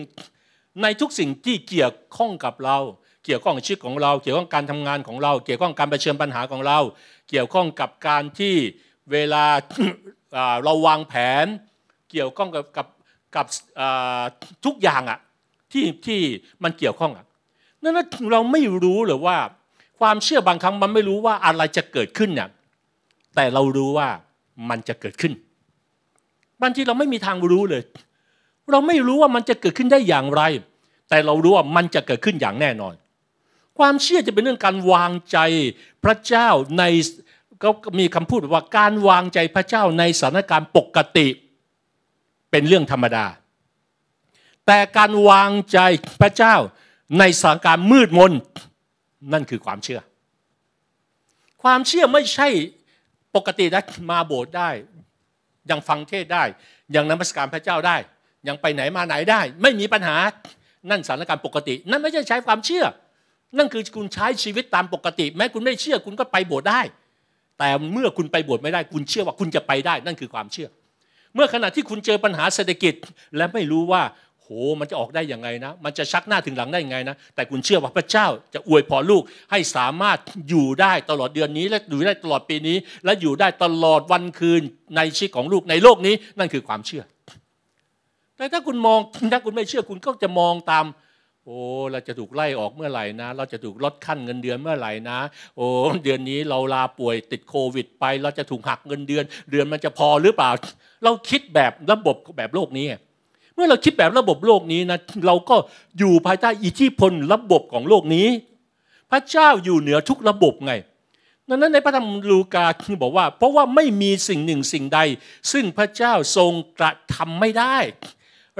ในทุกสิ่งที่เกี่ยวข้องกับเรา เกี่ยวข้องกับชีวิตของเรา เกี่ยวข้องการทำงานของเรา เกี่ยวข้องการเผชิญปัญหาของเรา เกี่ยวข้องกับการที่เวลา เราวางแผนเกี่ยวข้องกับกับกับทุกอย่างอะที่ที่มันเกี่ยวข้องอะนั้นเราไม่รู้หรือว่าความเชื่อบางครั้งมันไม่รู้ว่าอะไรจะเกิดขึ้นเนี่ยแต่เรารู้ว่ามันจะเกิดขึ้นบางทีเราไม่มีทางรู้เลย เราไม่รู้ว่ามันจะเกิดขึ้นได้อย่างไร แต่เรารู้ว่ามันจะเกิดขึ้นอย่างแน่นอน ความเชื่อจะเป็นเรื่องการวางใจพระเจ้าใน ก็มีคำพูดว่าการวางใจพระเจ้าในสถานการณ์ปกติเป็นเรื่องธรรมดา แต่การวางใจพระเจ้าในสถานการณ์มืดมนนั่นคือความเชื่อ ความเชื่อไม่ใช่ปกตินะมาโบสถ์ได้ ยังฟังเทศได้ ยังนมัสการพระเจ้าได้ ยังไปไหนมาไหนได้ ไม่มีปัญหานั่นสถานการณ์ปกติ นั่นไม่ใช่ใช้ความเชื่อ นั่นคือคุณใช้ชีวิตตามปกติ แม้คุณไม่เชื่อคุณก็ไปโบสถ์ได้ แต่เมื่อคุณไปบสถ์ไม่ได้ คุณเชื่อว่าคุณจะไปได้ นั่นคือความเชื่อ เมื่อขณะที่คุณเจอปัญหาเศรษฐกิจ และไม่รู้ว่าโหมันจะออกได้ยังไงนะ มันจะชักหน้าถึงหลังได้ยังไงนะ แต่คุณเชื่อว่าพระเจ้าจะอวยพรลูกให้สามารถอยู่ได้ตลอดเดือนนี้ และอยู่ได้ตลอดปีนี้ และอยู่ได้ตลอดวันคืนในชีวิตของลูกในโลกนี้ นั่นคือความเชื่อ แต่ถ้าคุณมองถ้าคุณไม่เชื่อคุณก็จะมองตาม โอ้เราจะถูกไล่ออกเมื่อไหร่นะ เราจะถูกลดขั้นเงินเดือนเมื่อไหร่นะ โอ้เดือนนี้เราลาป่วยติดโควิด ไป เราจะถูกหักเงินเดือน เดือนมันจะพอหรือเปล่า เราคิดแบบระบบแบบโลกนี้ เมื่อเราคิดแบบระบบโลกนี้นะเราก็อยู่ภายใต้อิทธิพลระบบของโลกนี้ พระเจ้าอยู่เหนือทุกระบบไงดังนั้นในพระธรรมลูกาคือบอกว่า เพราะว่าไม่มีสิ่งหนึ่งสิ่งใด ซึ่งพระเจ้าทรงกระทำไม่ได้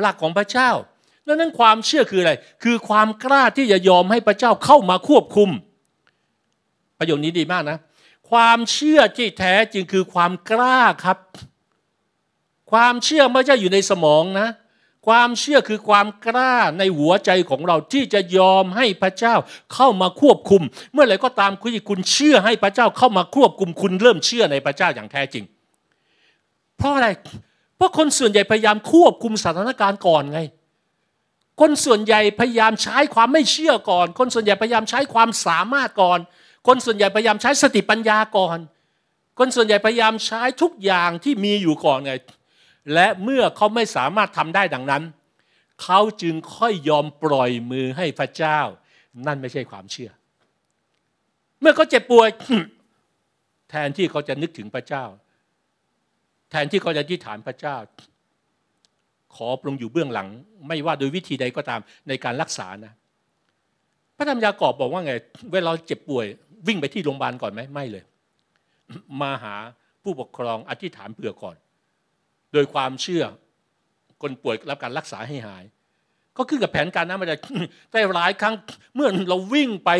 หลักของพระเจ้า ดังนั้นความเชื่อคืออะไร คือความกล้าที่จะยอมให้พระเจ้าเข้ามาควบคุม ประโยคนี้ดีมากนะ ความเชื่อที่แท้จริงคือความกล้าครับ ความเชื่อไม่ใช่อยู่ในสมองนะ ความเชื่อคือความกล้าในหัวใจของเราที่จะยอมให้พระเจ้าเข้ามาควบคุม เมื่อไหร่ก็ตามคุณคุณเชื่อให้พระเจ้าเข้ามาควบคุม คุณเริ่มเชื่อในพระเจ้าอย่างแท้จริง เพราะอะไร เพราะคนส่วนใหญ่พยายามควบคุมสถานการณ์ก่อนไง คนส่วนใหญ่พยายามใช้ความไม่เชื่อก่อน คนส่วนใหญ่พยายามใช้ความสามารถก่อน คนส่วนใหญ่พยายามใช้สติปัญญาก่อน คนส่วนใหญ่พยายามใช้ทุกอย่างที่มีอยู่ก่อนไง และเมื่อเขาไม่สามารถทำได้ดังนั้น เขาจึงค่อยยอมปล่อยมือให้พระเจ้า นั่นไม่ใช่ความเชื่อ เมื่อเขาเจ็บป่วยแทนที่เขาจะนึกถึงพระเจ้า แทนที่เขาจะที่ฐานพระเจ้า ขอปรุงอยู่เบื้องหลัง ไม่ว่าโดยวิธีใดก็ตามในการรักษานะ พระธรรมยากอบบอกว่าไง เวลาเจ็บป่วย วิ่งไปที่โรงพยาบาลก่อนไหมไม่เลย มาหาผู้ปกครองอธิษฐานเผื่อก่อน โดยความเชื่อคนป่วยรับการรักษาให้หาย ก็ขึ้นกับแผนการนั้นมาได้แต่หลายครั้งเมื่อเราวิ่งไป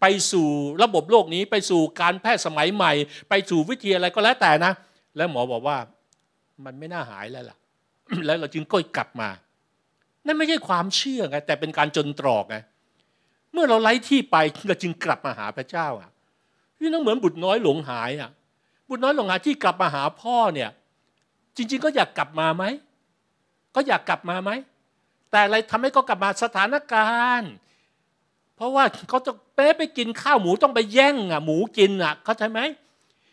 ไปสู่ระบบโลกนี้ไปสู่การแพทย์สมัยใหม่ ไปสู่วิทยาอะไรก็แล้วแต่นะ แล้วหมอบอกว่ามันไม่น่าหายแล้วล่ะ แล้วเราจึงก้อยกลับมา นั่นไม่ใช่ความเชื่อไงแต่เป็นการจนตรอกไงเมื่อเราไล่ที่ไปเราจึงกลับมาหาพระเจ้าอะนี่ต้องเหมือนบุตรน้อยหลงหายอะ บุตรน้อยหลงหายที่กลับมาหาพ่อเนี่ย จริง ๆ ก็อยากกลับมาไหมก็อยากกลับมาไหมแต่อะไรทำให้เขากลับมาสถานการณ์ เพราะว่าเขาจะเป๊ไปกินข้าวหมูต้องไปแย่งอะ หมูกินอะ เข้าใจไหม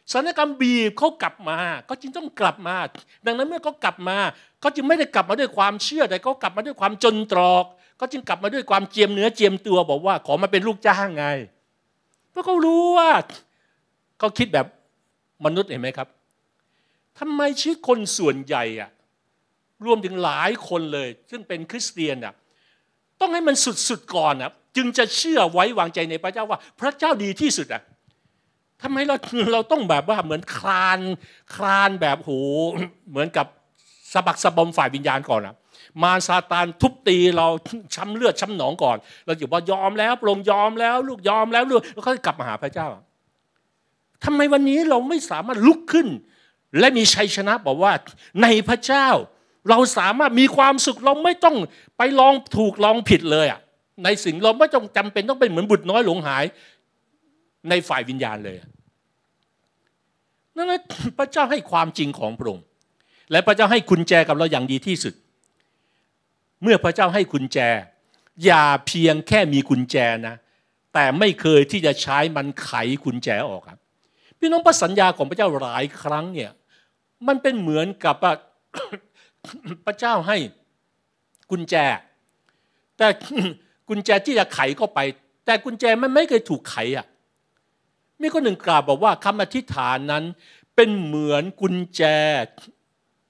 สถานการณ์บีบเขากลับมาก็จึงต้องกลับมา ดังนั้นเมื่อเขากลับมาเขาจึงไม่ได้กลับมาด้วยความเชื่อแต่เขากลับมาด้วยความจนตรอกเขาจึงกลับมาด้วยความเจียมเนื้อเจียมตัวบอกว่า ขอมาเป็นลูกจ้างไง เพราะเขารู้ว่าเขาคิดแบบมนุษย์เห็นไหมครับทำไมชีวิตคนส่วนใหญ่อะรวมถึงหลายคนเลย ซึ่งเป็นคริสเตียนอะต้องให้มันสุดๆก่อนนะจึงจะเชื่อไว้วางใจในพระเจ้าว่า พระเจ้าดีที่สุดอะ ทำไมเราเราต้องแบบว่าเหมือนคลานคลานแบบโหเหมือนกับสะบักสะบอมฝ่ายวิญญาณก่อนอะมารซาตานทุบตีเราช้ำเลือดช้ำหนองก่อน เราอยู่ว่ายอมแล้วปรงยอมแล้ว ลูกยอมแล้วลูกแล้วก็กลับมาหาพระเจ้าทำไมวันนี้เราไม่สามารถลุกขึ้น และมีชัยชนะบอกว่าในพระเจ้า เราสามารถมีความสุขเราไม่ต้องไปลองถูกลองผิดเลยอะในสิ่งเราไม่ต้องจำเป็นต้องเป็นเหมือนบุตรน้อยหลงหาย ในฝ่ายวิญญาณเลยนั่นพระเจ้าให้ความจริงของพระองค์และพระเจ้าให้กุญแจกับเราอย่างดีที่สุด เมื่อพระเจ้าให้กุญแจ อย่าเพียงแค่มีกุญแจนะ แต่ไม่เคยที่จะใช้มันไขกุญแจออกครับ พี่น้องพระสัญญาของพระเจ้าหลายครั้งเนี่ยมันเป็นเหมือนกับพระเจ้าให้กุญแจ แต่กุญแจที่จะไขเข้าไป แต่กุญแจมันไม่เคยถูกไขอะ มีคนหนึ่งกล่าวบอกว่าคำอธิษฐานนั้นเป็นเหมือนกุญแจ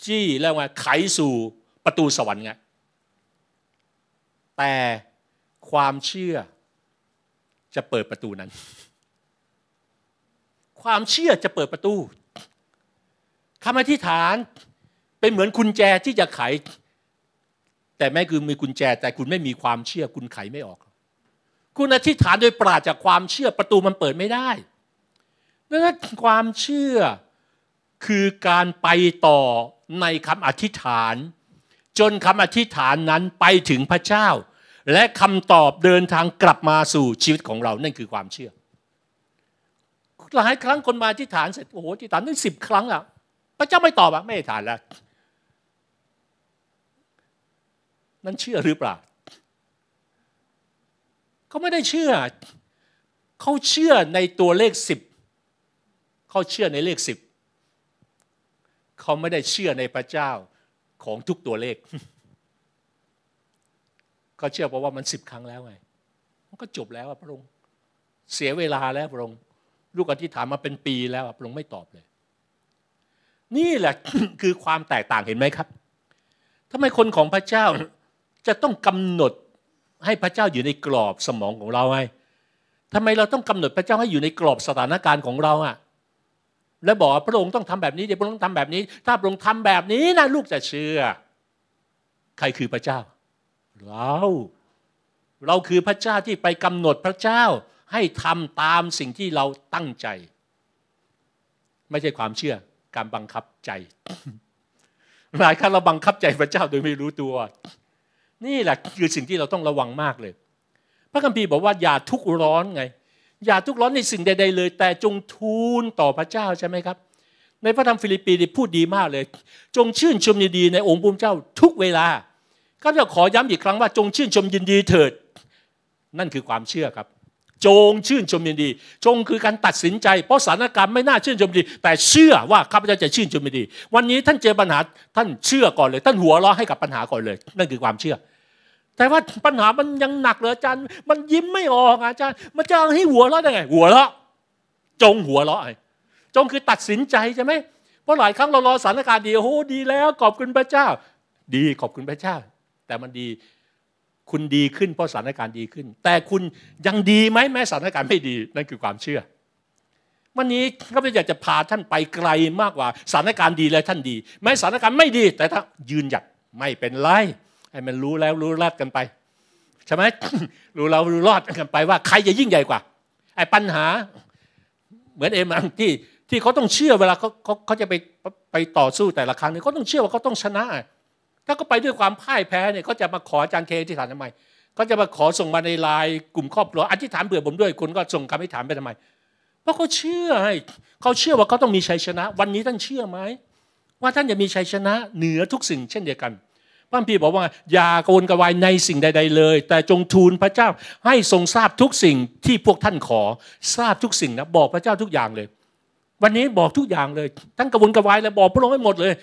จี้แล้วไงไขสู่ประตูสวรรค์ไงแต่ความเชื่อจะเปิดประตูนั้น ความเชื่อจะเปิดประตูคำอธิษฐานเป็นเหมือนกุญแจที่จะไข แต่แม้คือมีกุญแจ แต่คุณไม่มีความเชื่อคุณไขไม่ออก คุณอธิษฐานโดยปราศจากความเชื่อประตูมันเปิดไม่ได้ ดังนั้นความเชื่อคือการไปต่อในคำอธิษฐาน จนคำอธิษฐานนั้นไปถึงพระเจ้า และคำตอบเดินทางกลับมาสู่ชีวิตของเรานั่นคือความเชื่อ หลายครั้งคนมาอธิษฐานเสร็จโอ้โหอธิษฐานตั้งสิบครั้งอะพระเจ้าไม่ตอบอะไม่อธิษฐานแล้วนั่นเชื่อหรือเปล่าเขาไม่ได้เชื่อ เขาเชื่อในตัวเลขสิบ เขาเชื่อในเลขสิบเขาไม่ได้เชื่อในพระเจ้าของทุกตัวเลขเขาเชื่อเพราะว่ามันสิบครั้งแล้วไงมันก็จบแล้วพระองค์เสียเวลาแล้วพระองค์ลูกอธิษฐานมาเป็นปีแล้วพระองค์ไม่ตอบเลย นี่แหละคือความแตกต่างเห็นไหมครับทำไมคนของพระเจ้าจะต้องกำหนดให้พระเจ้าอยู่ในกรอบสมองของเราไงทำไมเราต้องกำหนดพระเจ้าให้อยู่ในกรอบสถานการณ์ของเราอะ แล้วบอกพระองค์ต้องทำแบบนี้เดี๋ยวพระองค์ทำแบบนี้ ถ้าพระองค์ทำแบบนี้นะลูกจะเชื่อ ใครคือพระเจ้า เรา เราคือพระเจ้าที่ไปกำหนดพระเจ้า ให้ทำตามสิ่งที่เราตั้งใจ ไม่ใช่ความเชื่อการบังคับใจหลายครั้งเราบังคับใจพระเจ้าโดยไม่รู้ตัว นี่แหละคือสิ่งที่เราต้องระวังมากเลย พระคัมภีร์บอกว่าอย่าทุกข์ร้อนไง อย่าทุกข์ร้อนในสิ่งใด ๆ เลย แต่จงทูลต่อพระเจ้าใช่ไหมครับ ในพระธรรมฟิลิปปีพูดดีมากเลย จงชื่นชมยินดีในองค์พระเจ้าทุกเวลาก็จะขอย้ำอีกครั้งว่าจงชื่นชมยินดีเถิด นั่นคือความเชื่อครับ จงชื่นชมยินดี จงคือการตัดสินใจ เพราะสถานการณ์ไม่น่าชื่นชมดี แต่เชื่อว่าข้าพเจ้าจะชื่นชมยินดี วันนี้ท่านเจอปัญหาท่านเชื่อก่อนเลย ท่านหัวเราะให้กับปัญหาก่อนเลย นั่นคือความเชื่อ แต่ว่าปัญหามันยังหนักเลยอาจารย์ มันยิ้มไม่ออกอาจารย์ มันจะให้หัวเราะได้ไง หัวเราะจงหัวเราะจงคือตัดสินใจใช่ไหมเพราะหลายครั้งเรารอสถานการณ์ดีโอ้ดีแล้วขอบคุณพระเจ้า ดีขอบคุณพระเจ้า แต่มันดีคุณดีขึ้นเพราะสถานการณ์ดีขึ้น แต่คุณยังดีไหมแม้สถานการณ์ไม่ดีนั่นคือความเชื่อ วันนี้ข้าพเจ้าอยากจะพาท่านไปไกลมากกว่าสถานการณ์ดีแล้วท่านดี แม้สถานการณ์ไม่ดี แต่ถ้ายืนหยัดไม่เป็นไร ให้มันรู้แล้วรู้รอดกันไปใช่ไหมรู้เรารู้รอดกันไปว่าใครจะยิ่งใหญ่กว่า ไอ้ปัญหา เหมือนเอ็มังที่ที่เขาต้องเชื่อเวลาเขาเขาเขาจะไปไปต่อสู้แต่ละครั้งเนี่ยเขาต้องเชื่อว่าเขาต้องชนะ ถ้าเขาไปด้วยความพ่ายแพ้เนี่ยเขาจะมาขออาจารย์เคที่ฐานทำไมเขาจะมาขอส่งมาในไลน์กลุ่มครอบครัวอธิษฐานเผื่อผมด้วยคุณก็ส่งคำอธิษฐานไปทำไม เพราะเขาเชื่อให้เขาเชื่อว่าเขาต้องมีชัยชนะ วันนี้ท่านเชื่อไหมว่าท่านจะมีชัยชนะเหนือทุกสิ่งเช่นเดียวกัน พระพี่บอกว่าอย่ากวนกระวายในสิ่งใด ๆ เลย แต่จงทูลพระเจ้าให้ทรงทราบทุกสิ่งที่พวกท่านขอทราบทุกสิ่งนะบอกพระเจ้าทุกอย่างเลย วันนี้บอกทุกอย่างเลยทั้งกระวนกระวายแล้วบอกพระองค์ให้หมดเลย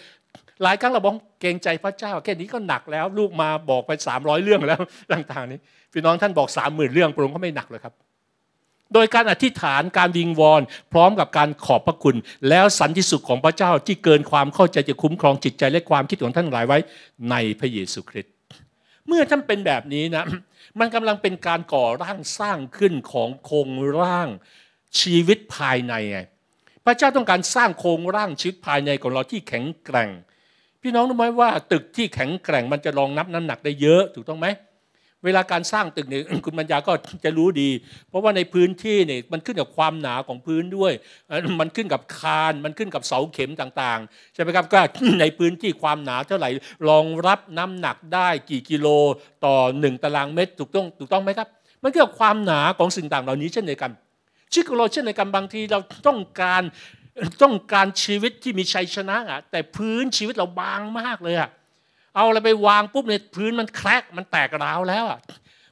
หลายครั้งเราบอกเกรงใจพระเจ้า แค่นี้ก็หนักแล้วลูกมาบอกไปสามร้อยเรื่องแล้วต่างๆนี้พี่น้องท่านบอกสามหมื่นเรื่องพระองค์ก็ไม่หนักเลยครับ โดยการอธิษฐานการวิงวอนพร้อมกับการขอบพระคุณ แล้วสันติสุขของพระเจ้าที่เกินความเข้าใจจะคุ้มครองจิตใจและความคิดของท่านหลายไว้ในพระเยซูคริสต์เมื่อท่านเป็นแบบนี้นะมันกำลังเป็นการก่อร่างสร้างขึ้นของโครงร่างชีวิตภายในไงพระเจ้าต้องการสร้างโครงร่างชีวิตภายในของเราที่แข็งแกร่ง พี่น้องรู้ไหมว่า ตึกที่แข็งแกร่งมันจะรองนับน้ำหนักได้เยอะถูกต้องไหม เวลาการสร้างตึกเนี่ยคุณปัญญาก็จะรู้ดี เพราะว่าในพื้นที่เนี่ยมันขึ้นกับความหนาของพื้นด้วย มันขึ้นกับคาน มันขึ้นกับเสาเข็มต่างๆ ใช่ไหมครับ ก็ในพื้นที่ความหนาเท่าไหร่รองรับน้ำหนักได้กี่กิโลต่อหนึ่งตารางเมตรถูกต้องถูกต้องไหมครับ มันเกี่ยวกับความหนาของสิ่งต่างเหล่านี้เช่นเดียวกันชีวิตของเราเช่นเดียวกันบางทีเราต้องการต้องการชีวิตที่มีชัยชนะอะแต่พื้นชีวิตเราบางมากเลยอะ เอาอะไรไปวางปุ๊บเนี่ยพื้นมันแครกมันแตกร้าวแล้วอะ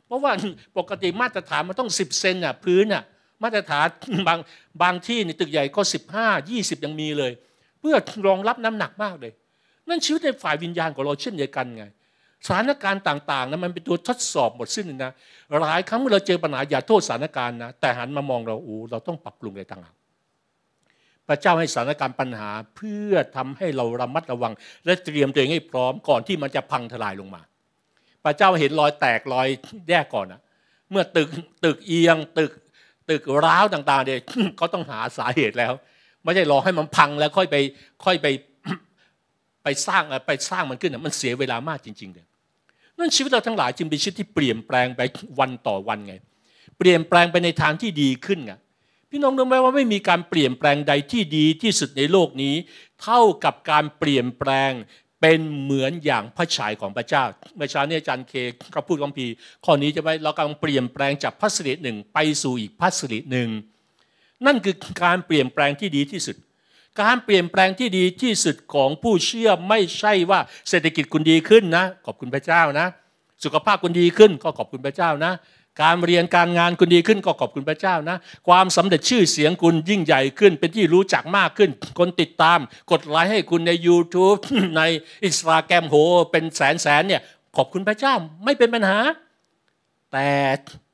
เพราะว่าปกติมาตรฐานมันต้อง 10 เซนอะพื้นอะมาตรฐานบางบางที่ในตึกใหญ่ก็ 15 20 ยังมีเลย เพื่อรองรับน้ำหนักมากเลย นั่นชีวิตในฝ่ายวิญญาณของเราเช่นเดียวกันไงสถานการณ์ต่างๆนะมันเป็นตัวทดสอบหมดสิ้นนะหลายครั้งเมื่อเราเจอปัญหาอย่าโทษสถานการณ์นะแต่หันมามองเราโอ้เราต้องปรับปรุงอะไรต่างหาก พระเจ้าให้สถานการณ์ปัญหาเพื่อทำให้เราระมัดระวัง และเตรียมตัวเองให้พร้อมก่อนที่มันจะพังทลายลงมา พระเจ้าเห็นรอยแตกรอยแยกก่อนนะเมื่อตึกตึกเอียงตึกตึกร้าวต่างๆเนี่ยเขาต้องหาสาเหตุแล้ว ไม่ใช่รอให้มันพังแล้วค่อยไปค่อยไปไปสร้างไปสร้างมันขึ้นมันเสียเวลามากจริงๆเลยนั่นชีวิตเราทั้งหลายจึงเป็นชีวิตที่เปลี่ยนแปลงไปวันต่อวันไง เปลี่ยนแปลงไปในทางที่ดีขึ้นไง พี่น้องรู้ไหมว่าไม่มีการเปลี่ยนแปลงใดที่ดีที่สุดในโลกนี้ เท่ากับการเปลี่ยนแปลงเป็นเหมือนอย่างพระฉายของพระเจ้า เมื่อเช้านี้อาจารย์เคก็พูดคัมภีร์ข้อนี้จะไปเรากำลังเปลี่ยนแปลงจากพัสดุหนึ่งไปสู่อีกพัสดุหนึ่งนั่นคือการเปลี่ยนแปลงที่ดีที่สุด การเปลี่ยนแปลงที่ดีที่สุดของผู้เชื่อไม่ใช่ว่าเศรษฐกิจคุณดีขึ้นนะ ขอบคุณพระเจ้านะ สุขภาพคุณดีขึ้นก็ขอบคุณพระเจ้านะ การเรียนการงานคุณดีขึ้นก็ขอบคุณพระเจ้านะ ความสำเร็จชื่อเสียงคุณยิ่งใหญ่ขึ้น เป็นที่รู้จักมากขึ้น คนติดตาม กดไลค์ให้คุณใน YouTube ในอินสตาแกรมโห เป็นแสนแสนเนี่ยขอบคุณพระเจ้าไม่เป็นปัญหา แต่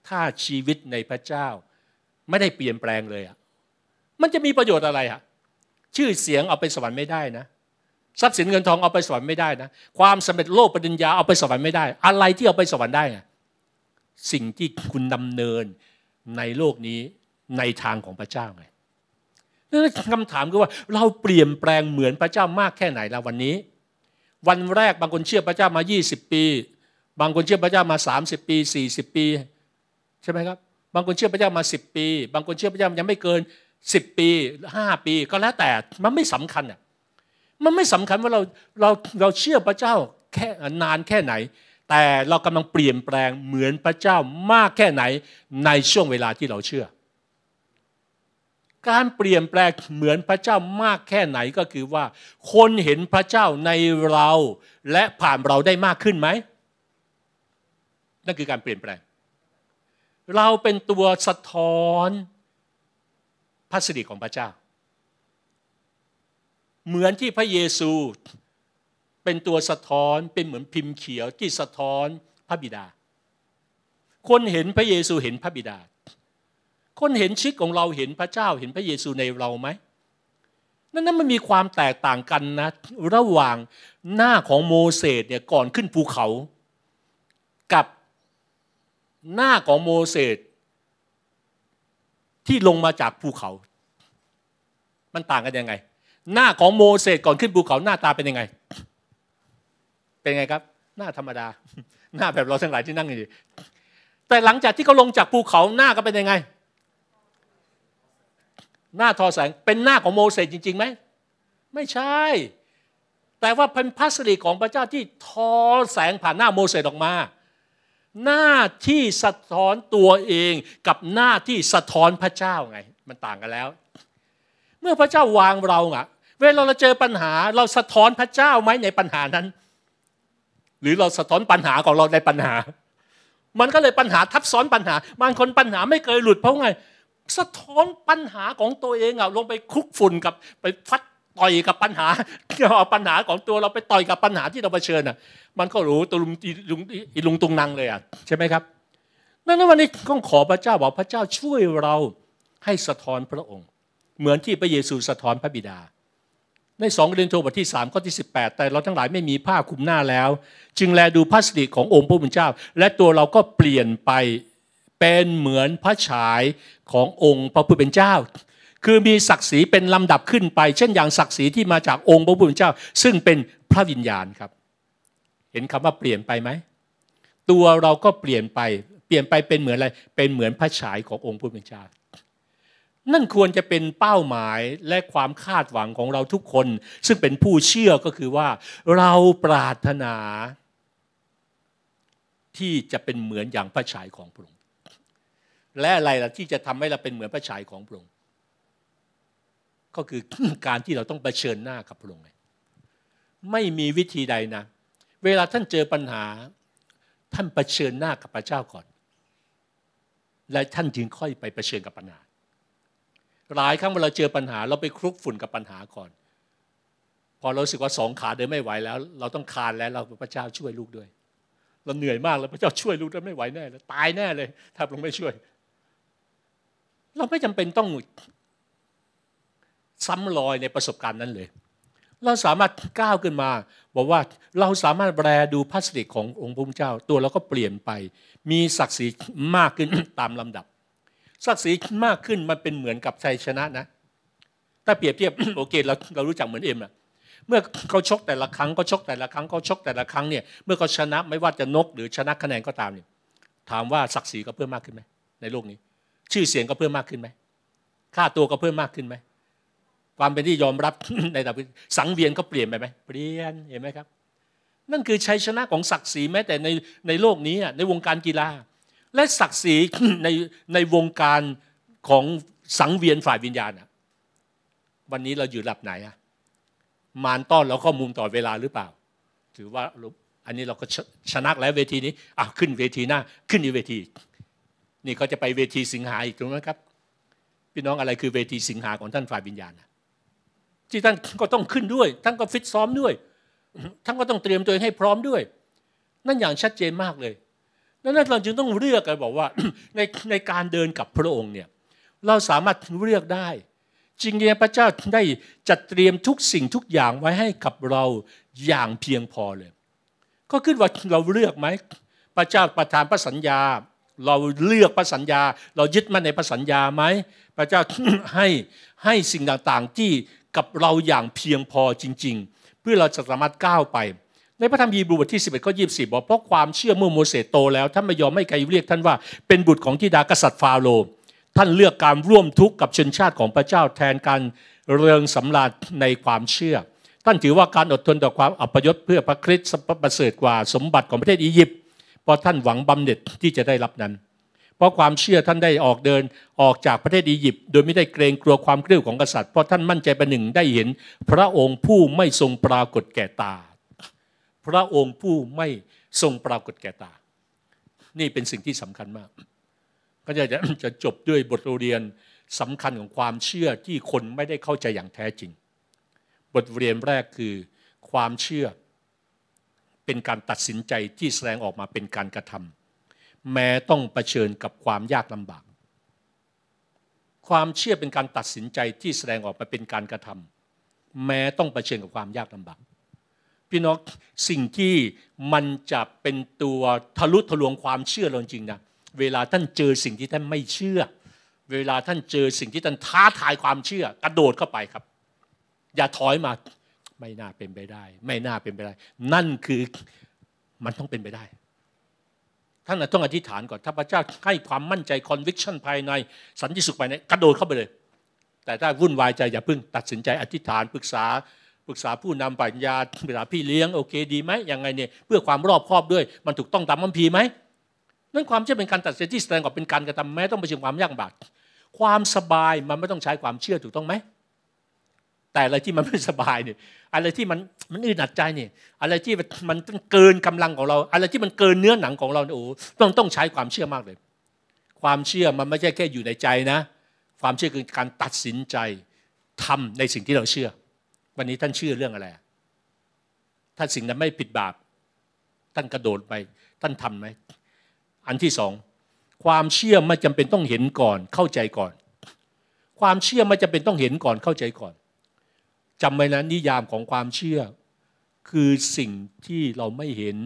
ถ้าชีวิตในพระเจ้า ไม่ได้เปลี่ยนแปลงเลยอะมันจะมีประโยชน์อะไรอะชื่อเสียงเอาไปสวรรค์ไม่ได้นะทรัพย์สินเงินทองเอาไปสวรรค์ไม่ได้นะ ความสำเร็จโลกปริญญาเอาไปสวรรค์ไม่ได้ อะไรที่เอาไปสวรรค์ได้ สิ่งที่คุณดำเนินในโลกนี้ในทางของพระเจ้าไงนั่นคำถามคือว่าเราเปลี่ยนแปลงเหมือนพระเจ้ามากแค่ไหนและวันนี้ วันแรกบางคนเชื่อพระเจ้ามา 20 ปี บางคนเชื่อพระเจ้ามา 30 ปี 40 ปี ใช่ไหมครับ บางคนเชื่อพระเจ้ามา 10 ปี บางคนเชื่อพระเจ้ายังไม่เกิน 10 ปี 5 ปีก็แล้วแต่มันไม่สำคัญอะมันไม่สำคัญว่าเราเราเราเชื่อพระเจ้าแค่นานแค่ไหน แต่เรากำลังเปลี่ยนแปลงเหมือนพระเจ้ามากแค่ไหนในช่วงเวลาที่เราเชื่อ การเปลี่ยนแปลงเหมือนพระเจ้ามากแค่ไหนก็คือว่า คนเห็นพระเจ้าในเราและผ่านเราได้มากขึ้นไหมนั่นคือการเปลี่ยนแปลง เราเป็นตัวสะท้อนพระสิริของพระเจ้า เหมือนที่พระเยซู เป็นตัวสะท้อนเป็นเหมือนพิมพ์เขียวที่สะท้อนพระบิดา คนเห็นพระเยซูเห็นพระบิดา คนเห็นชิดของเราเห็นพระเจ้าเห็นพระเยซูในเราไหมนั่นนั้นมันมีความแตกต่างกันนะ ระหว่างหน้าของโมเสสเนี่ยก่อนขึ้นภูเขากับหน้าของโมเสสที่ลงมาจากภูเขา มันต่างกันยังไง หน้าของโมเสสก่อนขึ้นภูเขาหน้าตาเป็นยังไง เป็นไงครับ หน้าธรรมดา หน้าแบบเราทั้งหลายที่นั่งอยู่แต่หลังจากที่เขาลงจากภูเขาหน้าก็เป็นยังไง หน้าทอแสงเป็นหน้าของโมเสสจริงๆไหมไม่ใช่ แต่ว่าเป็นพระสิริของพระเจ้าที่ทอแสงผ่านหน้าโมเสสออกมา หน้าที่สะท้อนตัวเองกับหน้าที่สะท้อนพระเจ้าไง มันต่างกันแล้ว เมื่อพระเจ้าวางเราอะเวลาเราเจอปัญหาเราสะท้อนพระเจ้าไหมในปัญหานั้น หรือเราสะท้อนปัญหาของเราในปัญหา มันก็เลยปัญหาทับซ้อนปัญหาบางคนปัญหาไม่เคยหลุดเพราะไง สะท้อนปัญหาของตัวเองอะลงไปคุกฝุ่นกับไปฟัดต่อยกับปัญหาเอาปัญหาของตัวเราไปต่อยกับปัญหาที่เราเผชิญอะ มันก็รู้ตุลุมลุงอีลุงตุงนังเลยอะใช่ไหมครับนั่นวันนี้ต้องขอพระเจ้าบอกพระเจ้าช่วยเราให้สะท้อนพระองค์ เหมือนที่พระเยซูสะท้อนพระบิดา ในสองเรียนโทบทที่3ข้อที่ 18 แต่เราทั้งหลายไม่มีผ้าคลุมหน้าแล้ว จึงแลดูพระสิริขององค์พระผู้เป็นเจ้า และตัวเราก็เปลี่ยนไปเป็นเหมือนพระฉายขององค์พระผู้เป็นเจ้า คือมีศักดิ์ศรีเป็นลำดับขึ้นไป เช่นอย่างศักดิ์ศรีที่มาจากองค์พระผู้เป็นเจ้า ซึ่งเป็นพระวิญญาณครับ เห็นคำว่าเปลี่ยนไปไหมตัวเราก็เปลี่ยนไป เปลี่ยนไปเป็นเหมือนอะไรเป็นเหมือนพระฉายขององค์พระผู้เป็นเจ้า นั่นควรจะเป็นเป้าหมายและความคาดหวังของเราทุกคน ซึ่งเป็นผู้เชื่อก็คือว่า เราปรารถนา ที่จะเป็นเหมือนอย่างพระฉายของพระองค์และอะไรล่ะที่จะทำให้เราเป็นเหมือนพระฉายของพระองค์ก็คือการที่เราต้องเผชิญหน้ากับพระองค์ไม่มีวิธีใดนะ เวลาท่านเจอปัญหา ท่านเผชิญหน้ากับพระเจ้าก่อน และท่านจึงค่อยไปเผชิญกับปัญหา หลายครั้งเวลาเจอปัญหา เราไปคลุกฝุ่นกับปัญหาก่อน พอเราสึกว่าสองขาเดินไม่ไหวแล้ว เราต้องคานแล้วเราพระเจ้าช่วยลูกด้วย เราเหนื่อยมากแล้วพระเจ้าช่วยลูกได้ไม่ไหวแน่เลยตายแน่เลย ถ้าพระองค์ไม่ช่วย เราไม่จำเป็นต้องซ้ำรอยในประสบการณ์นั้นเลย เราสามารถก้าวขึ้นมา บอกว่าเราสามารถแปลดูพระสิริขององค์พระเจ้า ตัวเราก็เปลี่ยนไป มีศักดิ์ศรีมากขึ้นตามลำดับ ศักดิ์ศรีมากขึ้นมันเป็นเหมือนกับชัยชนะนะ ถ้าเปรียบเทียบโอเคเราเรารู้จักเหมือนเอ็มอะเมื่อเขาชกแต่ละครั้งก็ชกแต่ละครั้งเขาชกแต่ละครั้งเนี่ยเมื่อเขาชนะไม่ว่าจะนกหรือชนะคะแนนก็ตามเนี่ยถามว่าศักดิ์ศรีก็เพิ่มมากขึ้นไหมในโลกนี้ ชื่อเสียงก็เพิ่มมากขึ้นไหมค่าตัวก็เพิ่มมากขึ้นไหมความเป็นที่ยอมรับในระดับสังเวียนก็เปลี่ยนไปไหมเปลี่ยนเห็นไหมครับ นั่นคือชัยชนะของศักดิ์ศรีแม้แต่ในในโลกนี้ในวงการกีฬา และศักดิ์ศรีในในวงการของสังเวียนฝ่ายวิญญาณวันนี้เราอยู่ระดับไหนอะมารต้อนเราข้อมูลต่อเวลาหรือเปล่า ถือว่าอันนี้เราก็ชนะแล้วเวทีนี้อะขึ้นเวทีหน้าขึ้นอีเวที นี่เขาจะไปเวทีสิงหาอีกถูกไหมครับ พี่น้องอะไรคือเวทีสิงหาของท่านฝ่ายวิญญาณที่ท่านก็ต้องขึ้นด้วยท่านก็ฟิตซ้อมด้วยท่านก็ต้องเตรียมตัวเองให้พร้อมด้วย นั่นอย่างชัดเจนมากเลย ดังนั้นเราจึงต้องเลือกกันบอกว่าในในการเดินกับพระองค์เนี่ยเราสามารถเลือกได้ จริงๆพระเจ้าได้จัดเตรียมทุกสิ่งทุกอย่างไว้ให้กับเราอย่างเพียงพอเลย ก็ขึ้นว่าเราเลือกไหมพระเจ้าประทานพระสัญญา เราเลือกพระสัญญา เรายึดมั่นในพระสัญญาไหมพระเจ้าให้ให้สิ่งต่างๆที่กับเราอย่างเพียงพอจริง ๆ เพื่อเราจะสามารถก้าวไป ในพระธรรมยีบรูบทที่ 11 ข้อ20บอกเพราะความเชื่อเมื่อโมเสสโตแล้วท่านไม่ยอมไม่ใครเรียกท่านว่าเป็นบุตรของทิดากษัตริย์ฟาโรห์ท่านเลือกการร่วมทุกข์กับชนชาติของพระเจ้าแทนการเริงสำราญในความเชื่อ ท่านถือว่าการอดทนต่อความอัปยศเพื่อพระคริสต์ประเสริฐกว่าสมบัติของประเทศอียิปต์เพราะท่านหวังบำเหน็จที่จะได้รับนั้น เพราะความเชื่อท่านได้ออกเดินออกจากประเทศอียิปต์โดยไม่ได้เกรงกลัวความเกลียวของกษัตริย์เพราะท่านมั่นใจประหนึ่งได้เห็น พระองค์ผู้ไม่ทรงปรากฏแก่ตา พระองค์ผู้ไม่ทรงปรากฏแก่ตา นี่เป็นสิ่งที่สำคัญมาก ก็จะจะจบด้วยบทเรียนสำคัญของความเชื่อที่คนไม่ได้เข้าใจอย่างแท้จริง บทเรียนแรกคือความเชื่อ เป็นการตัดสินใจที่แสดงออกมาเป็นการกระทำแม้ต้องเผชิญกับความยากลำบาก ความเชื่อเป็นการตัดสินใจที่แสดงออกมาเป็นการกระทำแม้ต้องเผชิญกับความยากลำบาก พี่น้องสิ่งที่มันจะเป็นตัวทะลุทะลวงความเชื่อเราจริงนะเวลาท่านเจอสิ่งที่ท่านไม่เชื่อ เวลาท่านเจอสิ่งที่ท่านท้าทายความเชื่อ กระโดดเข้าไปครับ อย่าถอยมา ไม่น่าเป็นไปได้ ไม่น่าเป็นไปได้ นั่นคือมันต้องเป็นไปได้ท่านต้องอธิษฐานก่อนถ้าพระเจ้าให้ความมั่นใจ conviction ภายในสันติสุขภายในกระโดดเข้าไปเลย แต่ถ้าวุ่นวายใจอย่าเพิ่งตัดสินใจอธิษฐานปรึกษา ปรึกษาผู้นำปัญญาปรึกษาพี่เลี้ยงโอเคดีไหมยังไงเนี่ยเพื่อความรอบคอบด้วยมันถูกต้องตามมัมพีไหมนั่นความเชื่อเป็นการตัดสินที่แสดงออกเป็นการกระทำแม้ต้องไปชิงความยากลำบากความสบายมันไม่ต้องใช้ความเชื่อถูกต้องไหมแต่อะไรที่มันไม่สบายเนี่ยอะไรที่มันมันอึดอัดใจเนี่ยอะไรที่มันเกินกำลังของเรา อะไรที่มันเกินเนื้อหนังของเราเนี่ยโอ้ต้องต้องใช้ความเชื่อมากเลย ความเชื่อมันไม่ใช่แค่อยู่ในใจนะ ความเชื่อคือการตัดสินใจทำในสิ่งที่เราเชื่อ วันนี้ท่านเชื่อเรื่องอะไร ถ้าสิ่งนั้นไม่ผิดบาป ท่านกระโดดไป ท่านทำไหม อันที่สอง ความเชื่อไม่จำเป็นต้องเห็นก่อน เข้าใจก่อน ความเชื่อไม่จำเป็นต้องเห็นก่อน เข้าใจก่อนจำไว้นะนิยามของความเชื่อ คือสิ่งที่เราไม่เห็น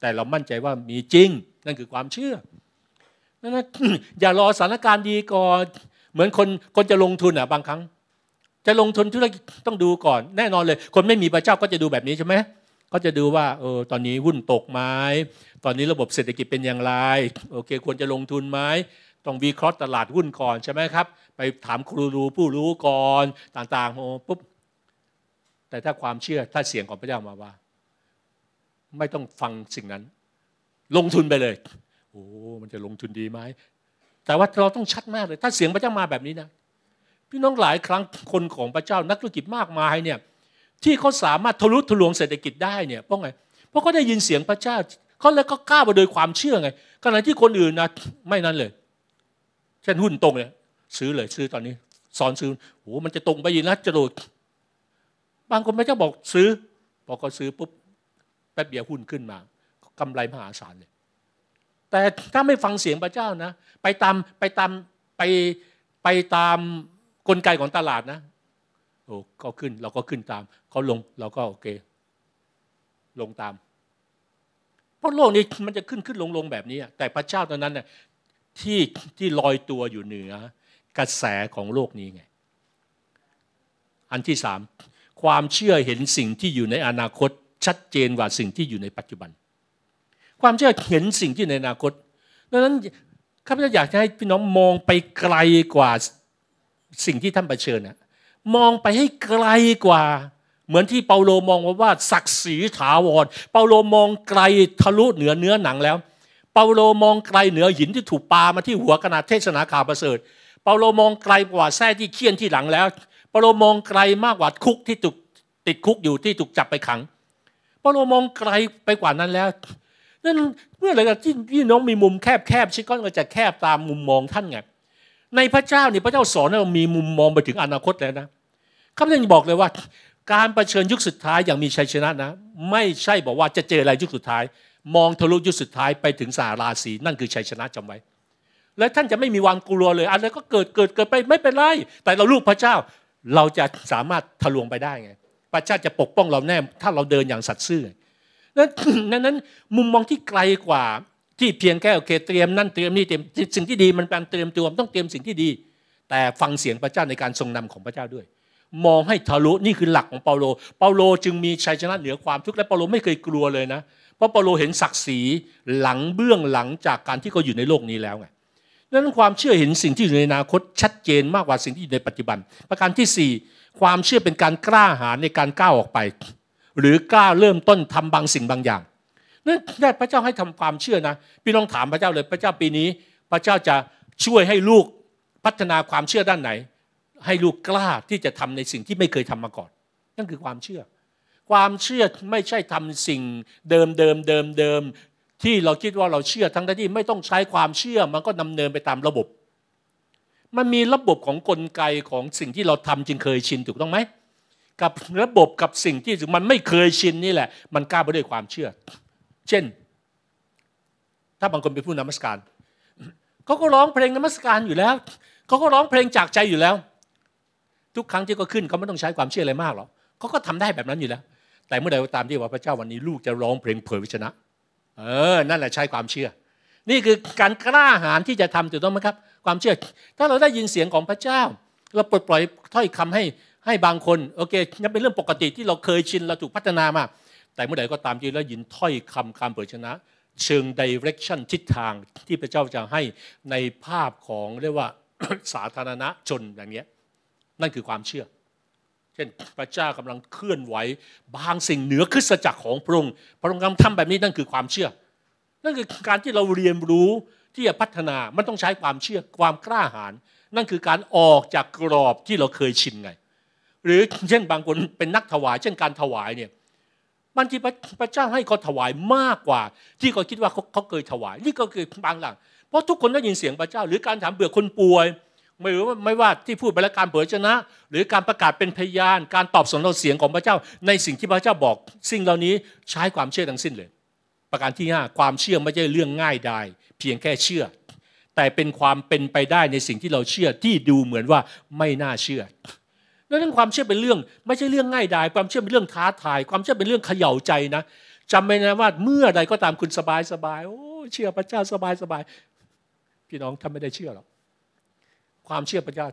แต่เรามั่นใจว่ามีจริง นั่นคือความเชื่อนั้นอย่ารอสถานการณ์ดีก่อน เหมือนคนคนจะลงทุนอะบางครั้ง จะลงทุนธุรกิจต้องดูก่อน แน่นอนเลย คนไม่มีพระเจ้าก็จะดูแบบนี้ใช่ไหมก็จะดูว่าเออตอนนี้หุ้นตกไหมตอนนี้ระบบเศรษฐกิจเป็นอย่างไรโอเค ควรจะลงทุนไหมต้องวิเคราะห์ตลาดหุ้นก่อนใช่ไหมครับ ไปถามครูรู้ผู้รู้ก่อนต่างๆโอ้ปุ๊บแต่ถ้าความเชื่อถ้าเสียงของพระเจ้ามาว่า ไม่ต้องฟังสิ่งนั้น ลงทุนไปเลยโอ้มันจะลงทุนดีไหมแต่ว่าเราต้องชัดมากเลย ถ้าเสียงพระเจ้ามาแบบนี้นะ พี่น้องหลายครั้งคนของพระเจ้านักธุรกิจมากมายเนี่ยที่เขาสามารถทะลุทะลวงเศรษฐกิจได้เนี่ยเพราะไงเพราะเขาได้ยินเสียงพระเจ้าเขาแล้วก็กล้ามาโดยความเชื่อไงขณะที่คนอื่นนะไม่นั้นเลย เช่นหุ้นตรงเลยซื้อเลยซื้อตอนนี้สอนซื้อโอ้มันจะตรงไปยินนะจะโดดบางคนพระเจ้าบอกซื้อพอก็ซื้อปุ๊บแป๊บเดียวหุ้นขึ้นมากำไรมหาศาลเลย แต่ถ้าไม่ฟังเสียงพระเจ้านะ ไปตามไปตามไปไปตาม กลไกของตลาดนะโอ้ก็ขึ้นเราก็ขึ้นตาม เขาลงเราก็โอเค ลงตาม เพราะโลกนี้มันจะขึ้นขึ้นลงลงแบบนี้ แต่พระเจ้าตอนนั้นเนี่ยที่ที่ลอยตัวอยู่เหนือกระแสของโลกนี้ไง อันที่สามความเชื่อเห็นสิ่งที่อยู่ในอนาคต ชัดเจนกว่าสิ่งที่อยู่ในปัจจุบัน ความเชื่อเห็นสิ่งที่ในอนาคตดังนั้นข้าพเจ้าอยากให้พี่น้องมองไปไกลกว่า สิ่งที่ท่านเผชิญนะมองไปให้ไกลกว่า เหมือนที่เปาโลมองว่าศักดิ์ศรีถาวร เปาโลมองไกลทะลุเหนือเนื้อหนังแล้ว เปาโลมองไกลเหนือหินที่ถูกปามาที่หัวขนาดเทศนาข่าวประเสริฐ เปาโลมองไกลกว่าแส้ที่เคี่ยนที่หลังแล้ว เปาโลมองไกลมากกว่าคุกที่ถูกติดคุกอยู่ที่ถูกจับไปขัง เปาโลมองไกลไปกว่านั้นแล้วนั่นเมื่อไรก็ที่พี่น้องมีมุมแคบๆชิดก็จะแคบตามมุมมองท่านไง ในพระเจ้านี่พระเจ้าสอนให้เรามีมุมมองไปถึงอนาคตแล้วนะข้าพเจ้าบอกเลยว่า การประชิญยุคสุดท้ายอย่างมีชัยชนะนะ ไม่ใช่บอกว่าจะเจออะไรยุคสุดท้าย มองทะลุยุคสุดท้ายไปถึงสาราศีนั่นคือชัยชนะจำไว้ และท่านจะไม่มีวันกลัวเลยอะไรก็เกิดเกิดเกิดไปไม่เป็นไรแต่เราลูกพระเจ้าเราจะสามารถทะลวงไปได้ไงพระเจ้าจะปกป้องเราแน่ถ้าเราเดินอย่างสัตย์ซื่อนั้นนั้นมุมมองที่ไกลกว่า ที่เพียงแค่โอเคเตรียมนั่นเตรียมนี่เตรียมสิ่งที่ดีมันเป็นเตรียมตัวต้องเตรียมสิ่งที่ดี แต่ฟังเสียงพระเจ้าในการทรงนำของพระเจ้าด้วย มองให้ทะลุนี่คือหลักของเปาโล เปาโลจึงมีชัยชนะเหนือความทุกข์และเปาโลไม่เคยกลัวเลยนะ เพราะเปาโลเห็นศักดิ์ศรีหลังเบื้องหลังจากการที่เขาอยู่ในโลกนี้แล้วไงนั้นความเชื่อเห็นสิ่งที่อยู่ในอนาคตชัดเจนมากกว่าสิ่งที่อยู่ในปัจจุบัน ประการที่ 4 ความเชื่อเป็นการกล้าหาญในการก้าวออกไป หรือกล้าเริ่มต้นทำบางสิ่งบางอย่าง นั่นพระเจ้าให้ทำความเชื่อนะ พี่ลองถามพระเจ้าเลยพระเจ้าปีนี้ พระเจ้าจะช่วยให้ลูกพัฒนาความเชื่อด้านไหน ให้ลูกกล้าที่จะทำในสิ่งที่ไม่เคยทำมาก่อน นั่นคือความเชื่อ ความเชื่อไม่ใช่ทำสิ่งเดิมเดิมเดิมเดิมที่เราคิดว่าเราเชื่อทั้งที่ไม่ต้องใช้ความเชื่อมันก็ดำเนินไปตามระบบ มันมีระบบของกลไกของสิ่งที่เราทำจึงเคยชินถูกต้องไหมกับระบบกับสิ่งที่มันไม่เคยชินนี่แหละ มันกล้าไปด้วยความเชื่อ เช่น ถ้าบางคนเป็นผู้นมัสการเขาก็ร้องเพลงนมัสการอยู่แล้วเขาก็ร้องเพลงจากใจอยู่แล้ว ทุกครั้งที่เขาขึ้นเขาไม่ต้องใช้ความเชื่ออะไรมากหรอกเขาก็ทำได้แบบนั้นอยู่แล้ว แต่เมื่อใดก็ตามที่ว่าพระเจ้าวันนี้ลูกจะร้องเพลงเผยวิชนะ เออ นั่นแหละใช้ความเชื่อ นี่คือการกล้าหาญที่จะทำถูกต้องไหมครับ ความเชื่อ ถ้าเราได้ยินเสียงของพระเจ้า เราปลดปล่อยถ้อยคำให้ให้บางคนโอเคนั่นเป็นเรื่องปกติที่เราเคยชินเราถูกพัฒนามา แต่เมื่อใดก็ตามที่เรายินถ้อยคำคำเผยชนะ เชิงดิเรกชันทิศทางที่พระเจ้าจะให้ในภาพของเรียกว่าสาธารณชนอย่างเงี้ยนั่นคือความเชื่อ เช่นพระเจ้ากำลังเคลื่อนไหวบางสิ่งเหนือคริสตจักรของพระองค์พระองค์ทำแบบนี้นั่นคือความเชื่อ นั่นคือการที่เราเรียนรู้ที่จะพัฒนามันต้องใช้ความเชื่อความกล้าหาญนั่นคือการออกจากกรอบที่เราเคยชินไง หรือเช่นบางคนเป็นนักถวาย เช่นการถวายเนี่ย บางทีพระเจ้าให้เขาถวายมากกว่า ที่เขาคิดว่าเขาเขาเคยถวาย นี่ก็คือบางหลัง เพราะทุกคนได้ยินเสียงพระเจ้า หรือการถามเบื่อคนป่วย ไม่รู้ว่าไม่ว่าที่พูดไปแล้วการเผยชนะ หรือการประกาศเป็นพยาน การตอบสนองเสียงของพระเจ้า ในสิ่งที่พระเจ้าบอก สิ่งเหล่านี้ใช้ความเชื่อทั้งสิ้นเลย ประการที่ 5 ความเชื่อไม่ใช่เรื่องง่ายดายเพียงแค่เชื่อ แต่เป็นความเป็นไปได้ในสิ่งที่เราเชื่อที่ดูเหมือนว่าไม่น่าเชื่อ ดังนั้นความเชื่อเป็นเรื่อง ไม่ใช่เรื่องง่ายดายความเชื่อเป็นเรื่องท้าทาย ความเชื่อเป็นเรื่องเขย่าใจนะจำไว้นะว่าเมื่อใดก็ตามคุณสบายสบายโอ้เชื่อพระเจ้าสบายสบายพี่น้องท่านไม่ได้เชื่อหรอกความเชื่อพระเจ้า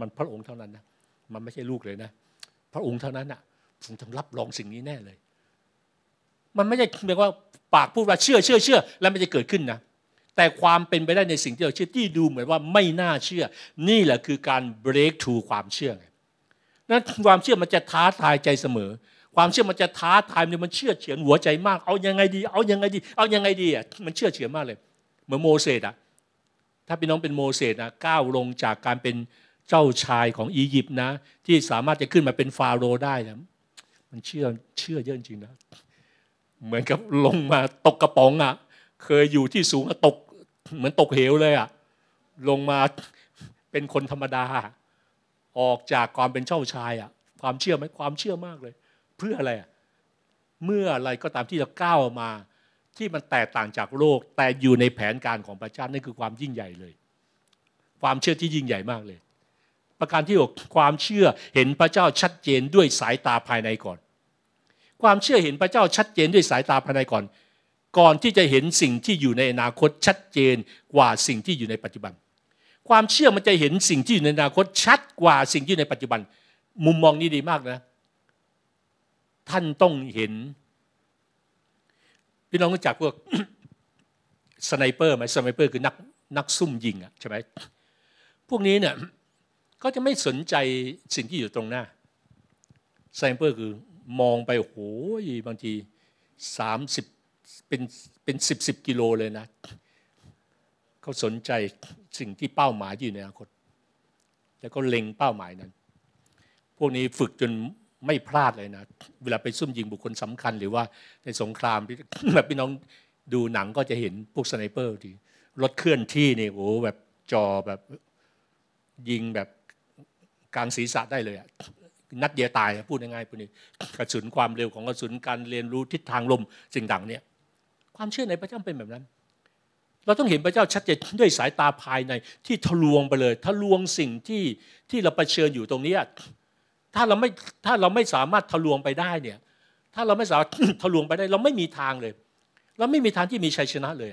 มันพระองค์เท่านั้นนะมันไม่ใช่ลูกเลยนะ พระองค์เท่านั้นอะผมต้องรับรองสิ่งนี้แน่เลย มันไม่ใช่เพียว่าปากพูดว่าเชื่อเชื่อเชื่อ แล้วมันจะเกิดขึ้นนะแต่ความเป็นไปได้ในสิ่งที่เราเชื่อที่ดูเหมือนว่าไม่น่าเชื่อ นี่แหละคือการ break through ความเชื่อไง นั้นความเชื่อมันจะท้าทายใจเสมอ ความเชื่อมันจะท้าทายมันเชื่อเฉือนหัวใจมาก เอายังไงดี เอายังไงดี เอายังไงดีอะมันเชื่อเฉือนมากเลย เหมือนโมเสสอะถ้าพี่น้องเป็นโมเสสนะก้าวลงจากการเป็นเจ้าชายของอียิปต์นะ ที่สามารถจะขึ้นมาเป็นฟาโรห์ได้นะมันเชื่อเชื่อเยอะจริงนะ เหมือนกับลงมาตกกระป๋องอะ เคยอยู่ที่สูงตกเหมือนตกเหวเลยอะลงมาเป็นคนธรรมดา ออกจากความเป็นเจ้าชายอะความเชื่อไหมความเชื่อมากเลย เพื่ออะไรเมื่ออะไรก็ตามที่เราก้าวมา ที่มันแตกต่างจากโลก แต่อยู่ในแผนการของพระเจ้านั่นคือความยิ่งใหญ่เลย ความเชื่อที่ยิ่งใหญ่มากเลย ประการที่หกความเชื่อเห็นพระเจ้าชัดเจนด้วยสายตาภายในก่อน ความเชื่อเห็นพระเจ้าชัดเจนด้วยสายตาภายในก่อน ก่อนที่จะเห็นสิ่งที่อยู่ในอนาคตชัดเจนกว่าสิ่งที่อยู่ในปัจจุบัน ความเชื่อมันจะเห็นสิ่งที่อยู่ในอนาคตชัดกว่าสิ่งที่อยู่ในปัจจุบัน มุมมองนี้ดีมากนะ ท่านต้องเห็น พี่น้องรู้จักพวก sniper ไหม sniper คือนักนักซุ่มยิงอะใช่ไหมพวกนี้เนี่ยก็จะไม่สนใจสิ่งที่อยู่ตรงหน้าสไนเปอร์คือมองไปโอ้ยบางทีสามสิบเป็นเป็นสิบสิบกิโลเลยนะ เขาสนใจสิ่งที่เป้าหมายอยู่ในอนาคต แล้วก็เล็งเป้าหมายนั้น พวกนี้ฝึกจนไม่พลาดเลยนะ เวลาไปซุ่มยิงบุคคลสำคัญ หรือว่าในสงครามแบบพี่น้องดูหนังก็จะเห็นพวก sniper ที่รถเคลื่อนที่นี่โอ้แบบจอแบบยิงแบบกลางศีรษะได้เลยอะนัดเดียวตายพูดง่ายๆพวกนี้กระสุนความเร็วของกระสุนการเรียนรู้ทิศทางลมสิ่งดังเนี่ยความเชื่อในพระเจ้าเป็นแบบนั้น เราต้องเห็นพระเจ้าชัดเจนด้วยสายตาภายในที่ทะลวงไปเลย ทะลวงสิ่งที่ที่เราเผชิญอยู่ตรงนี้ถ้าเราไม่ถ้าเราไม่สามารถทะลวงไปได้เนี่ย ถ้าเราไม่สามารถทะลวงไปได้ เราไม่มีทางเลย เราไม่มีทางที่มีชัยชนะเลย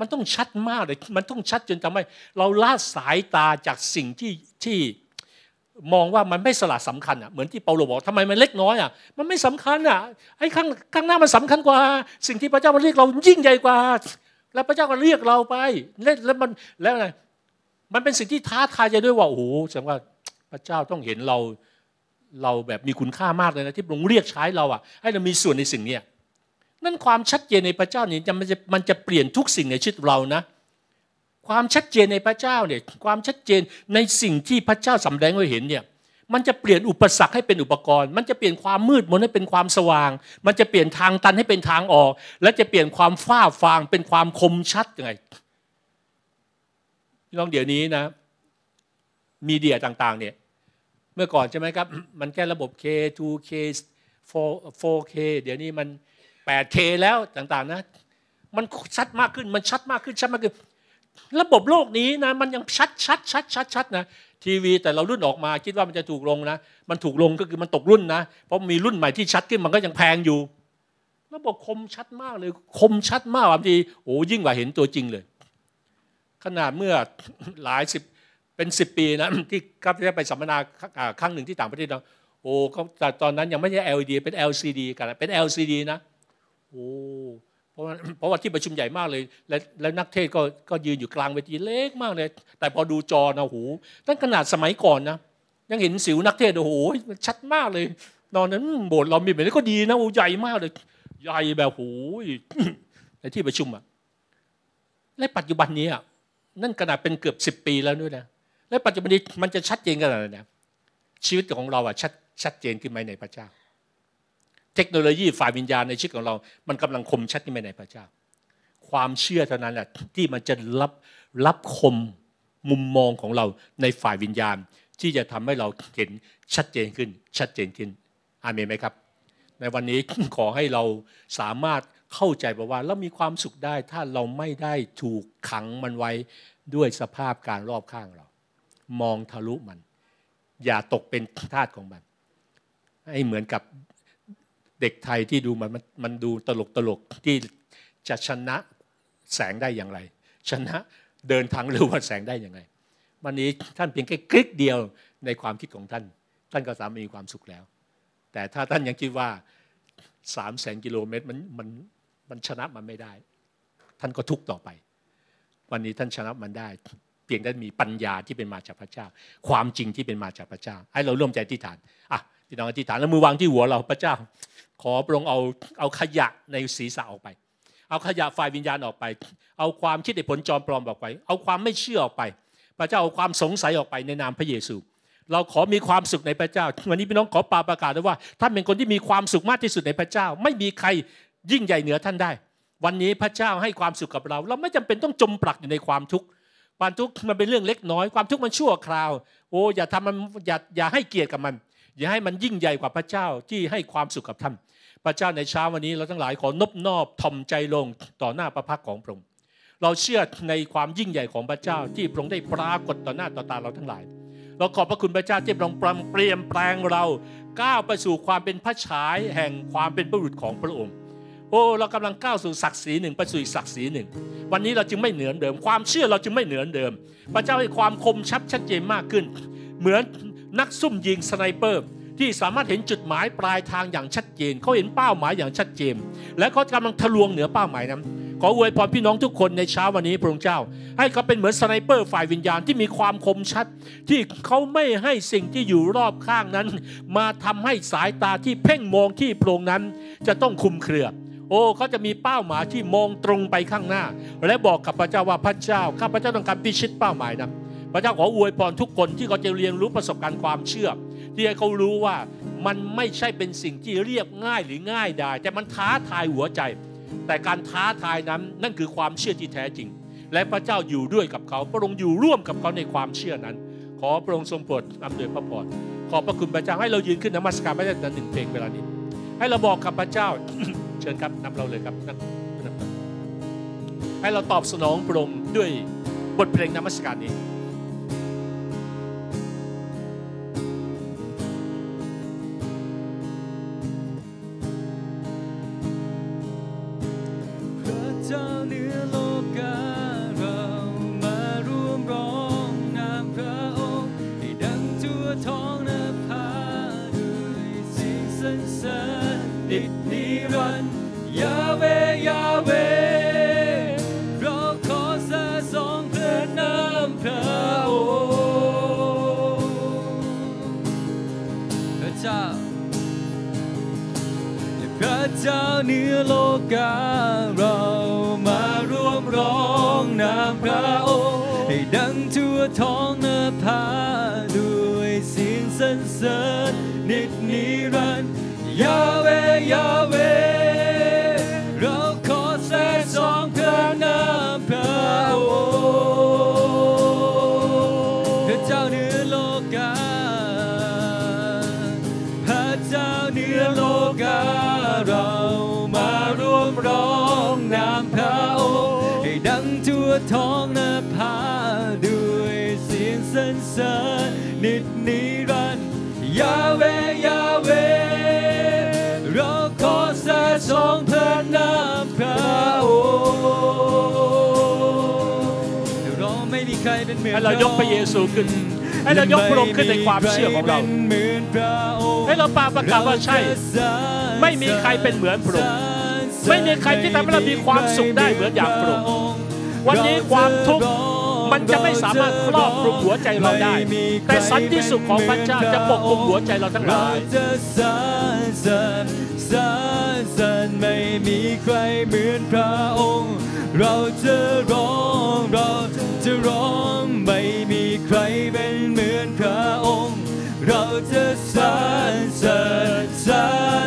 มันต้องชัดมากเลย มันต้องชัดจนทำให้เราละสายตาจากสิ่งที่ที่มองว่ามันไม่สละสำคัญอะเหมือนที่เปาโลบอกทำไมมันเล็กน้อยอะมันไม่สำคัญอะไอ้ข้างข้างหน้ามันสำคัญกว่า สิ่งที่พระเจ้ามาเรียกเรายิ่งใหญ่กว่า แล้วพระเจ้าก็เรียกเราไปแล้วมันแล้วไงมันเป็นสิ่งที่ท้าทายใจด้วยว่าโอ้โหแสดงว่าพระเจ้าต้องเห็นเราเราแบบมีคุณค่ามากเลยนะที่พระองค์เรียกใช้เราอะ ให้เรามีส่วนในสิ่งนี้นั่นความชัดเจนในพระเจ้านี่มันจะมันจะเปลี่ยนทุกสิ่งในชีวิตเรานะ ความชัดเจนในพระเจ้าเนี่ยความชัดเจนในสิ่งที่พระเจ้าสำแดงให้เห็นเนี่ย มันจะเปลี่ยนอุปสรรคให้เป็นอุปกรณ์ มันจะเปลี่ยนความมืดมนให้เป็นความสว่าง มันจะเปลี่ยนทางตันให้เป็นทางออก และจะเปลี่ยนความฟ้าฟางเป็นความคมชัดยังไงลองเดี๋ยวนี้นะ มีเดียต่างๆ เนี่ย เมื่อก่อนใช่ไหมครับ มันแค่ระบบ K 2K 4K เดี๋ยวนี้มัน 8K แล้วต่างๆนะ มันชัดมากขึ้น มันชัดมากขึ้น ชัดมากขึ้น ระบบโลกนี้นะ มันยังชัดชัดชัดชัดชัดนะ ทีวีแต่เรารุ่นออกมาคิดว่ามันจะถูกลงนะ มันถูกลงก็คือมันตกรุ่นนะ เพราะมีรุ่นใหม่ที่ชัดขึ้นมันก็ยังแพงอยู่ระบบคมชัดมากเลยคมชัดมากบางทีโอ้ยิ่งกว่าเห็นตัวจริงเลย ขนาดเมื่อหลายสิบเป็นสิบปีนะที่ครับที่ไปสัมมนาครั้งหนึ่งที่ต่างประเทศเราโอ้แต่ตอนนั้นยังไม่ใช่ LED เป็น LCD กันเป็น LCD นะโอ้ เพราะว่าเพราะว่าที่ประชุมใหญ่มากเลย และและนักเทศก็ก็ยืนอยู่กลางเวทีเล็กมากเลย แต่พอดูจอนะโหตั้งขนาดสมัยก่อนนะยังเห็นสิวนักเทศโอ้โหชัดมากเลยนอนนั้นโบสถ์เรามีแบบนี้ก็ดีนะโอ้ใหญ่มากเลยใหญ่แบบโหในที่ประชุมอะและปัจจุบันนี้นั่นขนาดเป็นเกือบสิบปีแล้วด้วยนะและปัจจุบันนี้มันจะชัดเจนขนาดไหนนะชีวิตของเราอะชัดชัดเจนขึ้นไหมในพระเจ้า เทคโนโลยีฝ่ายวิญญาณในชีวิตของเรา มันกำลังคมชัดขึ้นไปในพระเจ้า ความเชื่อเท่านั้นแหละที่มันจะรับรับคมมุมมองของเราในฝ่ายวิญญาณ ที่จะทำให้เราเห็นชัดเจนขึ้น ชัดเจนขึ้น อาเมนไหมครับ ในวันนี้ขอให้เราสามารถเข้าใจว่าเรามีความสุขได้ ถ้าเราไม่ได้ถูกขังมันไว้ด้วยสภาพการรอบข้างเรา มองทะลุมัน อย่าตกเป็นทาสของมัน ให้เหมือนกับ เด็กไทยที่ดูมันมันดูตลกตลกที่จะชนะแสงได้อย่างไร ชนะเดินทางเร็วกว่าแสงได้อยังไงวันนี้ท่านเพียงแค่คลิกเดียวในความคิดของท่าน ท่านก็สามารถมีความสุขแล้ว แต่ถ้าท่านยังคิดว่าสามแสนกิโลเมตรมันมันมันชนะมันไม่ได้ ท่านก็ทุกต่อไป วันนี้ท่านชนะมันได้ เพียงแต่มีปัญญาที่เป็นมาจากพระเจ้า ความจริงที่เป็นมาจากพระเจ้า ให้เราร่วมใจที่ฐานอะพี่น้องอธิษฐานแล้วมือวางที่หัวเราพระเจ้า ขอพระองค์เอาเอาขยะในศีรษะออกไป เอาขยะฝ่ายวิญญาณออกไป เอาความคิดในผลจอมปลอมออกไป เอาความไม่เชื่อออกไป พระเจ้าเอาความสงสัยออกไปในนามพระเยซู เราขอมีความสุขในพระเจ้า วันนี้พี่น้องขอปาประกาศด้วยว่าท่านเป็นคนที่มีความสุขมากที่สุดในพระเจ้า ไม่มีใครยิ่งใหญ่เหนือท่านได้ วันนี้พระเจ้าให้ความสุขกับเรา เราไม่จำเป็นต้องจมปลักอยู่ในความทุกข์ความทุกข์มันเป็นเรื่องเล็กน้อย ความทุกข์มันชั่วคราว โอ้อย่าทำมันอย่าอย่าให้เกียรติกับมัน อย่าให้มันยิ่งใหญ่กว่าพระเจ้าที่ให้ความสุขกับท่าน พระเจ้าในเช้าวันนี้เราทั้งหลายขอนบนอบทอมใจลงต่อหน้าพระพักของพระองค์เราเชื่อในความยิ่งใหญ่ของพระเจ้าที่พระองค์ได้ปรากฏต่อหน้าต่อตาเราทั้งหลาย เราขอบพระคุณพระเจ้าที่พระองค์เปลี่ยนแปลงเราก้าวไปสู่ความเป็นพระฉายแห่งความเป็นบุรุษของพระองค์ โอ้เรากำลังก้าวสู่ศักดิ์ศรีหนึ่งไปสู่อีกศักดิ์ศรีหนึ่ง วันนี้เราจึงไม่เหนือเดิม ความเชื่อเราจึงไม่เหนือเดิม พระเจ้าให้ความคมชัดชัดเจนมากขึ้น เหมือนนักซุ่มยิง sniper ที่สามารถเห็นจุดหมายปลายทางอย่างชัดเจนเขาเห็นเป้าหมายอย่างชัดเจน และเขากำลังทะลวงเหนือเป้าหมายนั้นขออวยพรพี่น้องทุกคนในเช้าวันนี้พระองค์เจ้า ให้เขาเป็นเหมือน sniper ฝ่ายวิญญาณที่มีความคมชัด ที่เขาไม่ให้สิ่งที่อยู่รอบข้างนั้น มาทำให้สายตาที่เพ่งมองที่โพรงนั้น จะต้องคลุมเครือโอ้เขาจะมีเป้าหมายที่มองตรงไปข้างหน้า และบอกกับพระเจ้าว่าพระเจ้าข้าพระเจ้าต้องการพิชิตเป้าหมายนั้นพระเจ้าขออวยพรทุกคนที่เขาจะเรียนรู้ประสบการณ์ความเชื่อ ที่ให้เขารู้ว่ามันไม่ใช่เป็นสิ่งที่เรียบง่ายหรือง่ายได้แต่มันท้าทายหัวใจ แต่การท้าทายนั้นนั่นคือความเชื่อที่แท้จริง และพระเจ้าอยู่ด้วยกับเขาพระองค์อยู่ร่วมกับเขาในความเชื่อนั้น ขอพระองค์ทรงโปรดอำนวยพระพรขอบพระคุณพระเจ้าให้เรายืนขึ้นนมัสการพระเจ้าหนึ่งเพลงเวลานี้ ให้เราบอกกับพระเจ้าเชิญครับนำเราเลยครับนั่นให้เราตอบสนองพระองค์ด้วยบทเพลงนมัสการนี้ เจ้าเนื้อโลกาเรามาร่วมร้องนามพระองค์ให้ดังทั่วท้องนภาด้วยเสียงสรรเสริญนิดนิรันดร์ยาเวยาเว สรรเสริญนิดนิรันดร์ยาเวยาเว เราขอสะสองพระนามพระองค์เราไม่มีใครเป็นเหมือนให้เรายกพระเยซูขึ้น ให้เรายกพระองค์ขึ้นในความเชื่อของเรา ให้เราปาประกาศว่าใช่ ไม่มีใครเป็นเหมือนพระองค์ไม่มีใครที่ทำให้เรามีความสุขได้เหมือนอย่างพระองค์วันนี้ความทุกข์ มันจะไม่สามารถครอบคลุมหัวใจเราได้ แต่สันติสุขของพระเจ้าจะปกคลุมหัวใจเราทั้งหลายเรจะสรรเสริญสรรเสริญไม่มีใครเหมือนพระองค์ เราจะร้องเราจะร้องไม่มีใครเป็นเหมือนพระองค์ เราจะสรรเสริญสร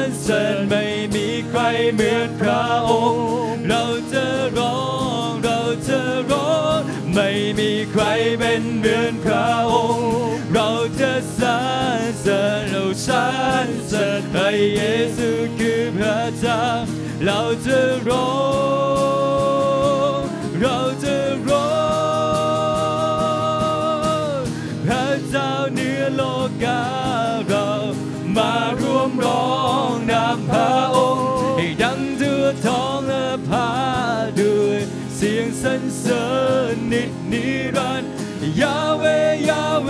รเสริญไม่มีใครเหมือนพระองค์ เราจะร้องเราจะร้อง ไม่มีใครเป็นเหมือนพระองค์ เราจะสรรเสริญเราสรรเสริญพระเยซูคือพระเจ้าเราจะร้องเราจะร้องพระเจ้าเหนือโลกาเรามาร่วมร้องนามพระองค์ให้ดังทั่วท้องและพาด้วย เสียงสรรเสริญนิดนิรันดร์ยาเวยาเว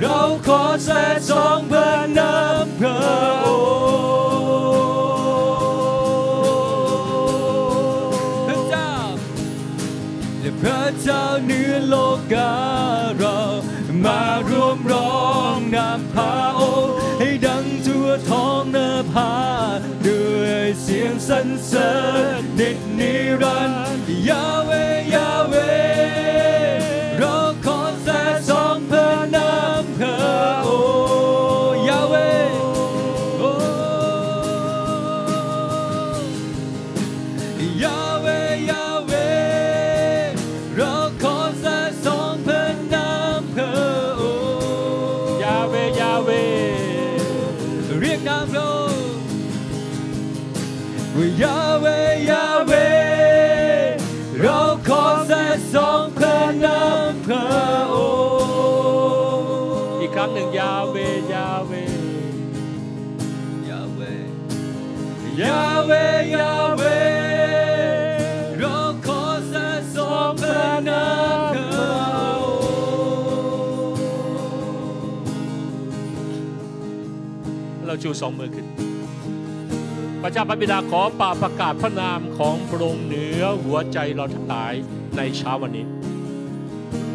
เราขอแสดสองเพื่อนำพระองค์พระเจ้าและพระเจ้าเนื้อโลกาเรามารวมร้องนามพระองค์ให้ดังทั่วท้องเนภาด้วยเสียงสรรเสริญนิดนิ รั ราชูสองมือขึ้น พระเจ้าพระบิดาขอป่าประกาศพระนามของพระองค์เหนือหัวใจเราทั้งหลายในเช้าวันนี้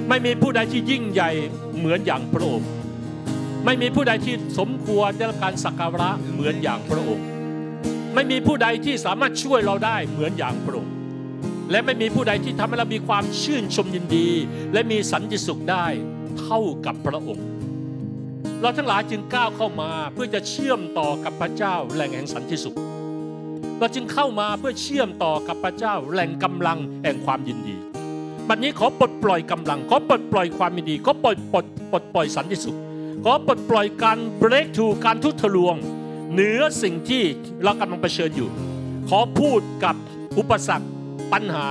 ไม่มีผู้ใดที่ยิ่งใหญ่เหมือนอย่างพระองค์ ไม่มีผู้ใดที่สมควรได้รับการสักการะเหมือนอย่างพระองค์ ไม่มีผู้ใดที่สามารถช่วยเราได้เหมือนอย่างพระองค์และไม่มีผู้ใดที่ทำให้เรามีความชื่นชมยินดี และมีสันติสุขได้เท่ากับพระองค์ เราทั้งหลายจึงก้าวเข้ามาเพื่อจะเชื่อมต่อกับพระเจ้าแหล่งแห่งสันติสุข เราจึงเข้ามาเพื่อเชื่อมต่อกับพระเจ้าแหล่งกำลังแห่งความยินดีบัดนี้ขอปลดปล่อยกำลังขอปลดปล่อยความยินดีขอปลดปลดปลดปล่อยสันติสุขขอปลดปล่อยการเบรกทูการทุทะลวง เหนือสิ่งที่เรากำลังเผชิญอยู่ ขอพูดกับอุปสรรคปัญหา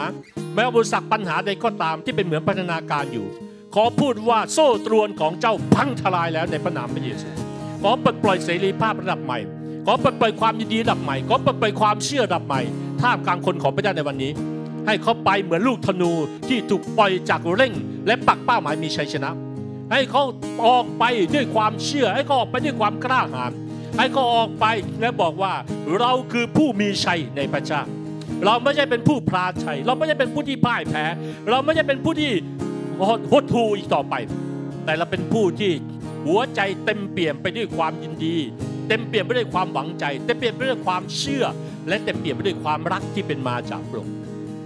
แม้วุปสรรคปัญหาใดก็ตามที่เป็นเหมือนพัฒนาการอยู่ ขอพูดว่าโซ่ตรวนของเจ้าพังทลายแล้วในพระนามพระเยซูขอปลดปล่อยเสรีภาพระดับใหม่ ขอปลดปล่อยความยินดีระดับใหม่ ขอปลดปล่อยความเชื่อระดับใหม่ ท่ามกลางคนของพระเจ้าในวันนี้ ให้เขาไปเหมือนลูกธนูที่ถูกปล่อยจากเร่ง และปักเป้าหมายมีชัยชนะ ให้เขาออกไปด้วยความเชื่อ ให้เขาออกไปด้วยความกล้าหาญ ให้เขาออกไปและบอกว่าเราคือผู้มีชัยในพระเจ้า เราไม่ใช่เป็นผู้พลาดชัย เราไม่ใช่เป็นผู้ที่พ่ายแพ้ เราไม่ใช่เป็นผู้ที่หดหูอีกต่อไป แต่เราเป็นผู้ที่หัวใจเต็มเปี่ยมไปด้วยความยินดี เต็มเปี่ยมไปด้วยความหวังใจ เต็มเปี่ยมไปด้วยความเชื่อ และเต็มเปี่ยมไปด้วยความรักที่เป็นมาจากพระองค์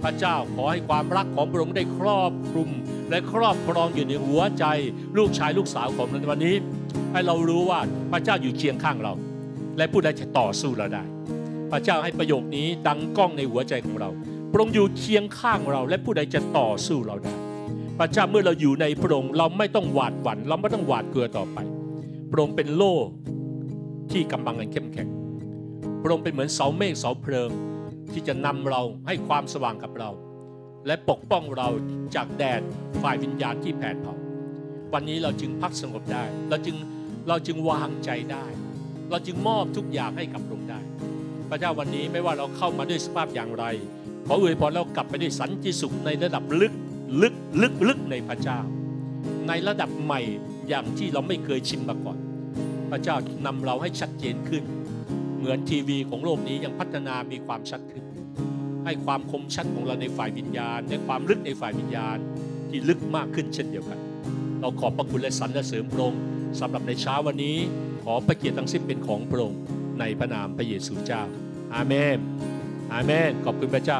พระเจ้าขอให้ความรักของพระองค์ได้ครอบคลุม และครอบครองอยู่ในหัวใจ ลูกชายลูกสาวของเราในวันนี้ ให้เรารู้ว่าพระเจ้าอยู่เคียงข้างเรา และผู้ใดจะต่อสู้เราได้ พระเจ้าให้ประโยคนี้ดังก้องในหัวใจของเราพระองค์อยู่เคียงข้างเรา และผู้ใดจะต่อสู้เราได้ พระเจ้าเมื่อเราอยู่ในพระองค์เราไม่ต้องหวาดหวั่นเราไม่ต้องหวาดกลัวต่อไปพระองค์เป็นโล่ที่กำบังกันเข้มแข็งพระองค์เป็นเหมือนเสาเมฆเสาเพลิงที่จะนำเราให้ความสว่างกับเรา และปกป้องเราจากแดดฝ่ายวิญญาณที่แผดเผา วันนี้เราจึงพักสงบได้ เราจึงเราจึงวางใจได้ เราจึงมอบทุกอย่างให้กับพระองค์ได้ พระเจ้าวันนี้ไม่ว่าเราเข้ามาด้วยสภาพอย่างไร ขออวยพรเรากลับไปด้วยสันติสุขในระดับลึกลึกลึกลึกในพระเจ้า ในระดับใหม่อย่างที่เราไม่เคยชินมาก่อน พระเจ้านำเราให้ชัดเจนขึ้น เหมือนทีวีของโลกนี้ยังพัฒนามีความชัดขึ้น ให้ความคมชัดของเราในฝ่ายวิญญาณและความลึกในฝ่ายวิญญาณที่ลึกมากขึ้นเช่นเดียวกัน เราขอบพระคุณและสรรเสริมพระองค์สำหรับในเช้าวันนี้ ขอพระเกียรติทั้งสิ้นเป็นของพระองค์ในพระนามพระเยซูเจ้า อาเมน อาเมน ขอบคุณพระเจ้า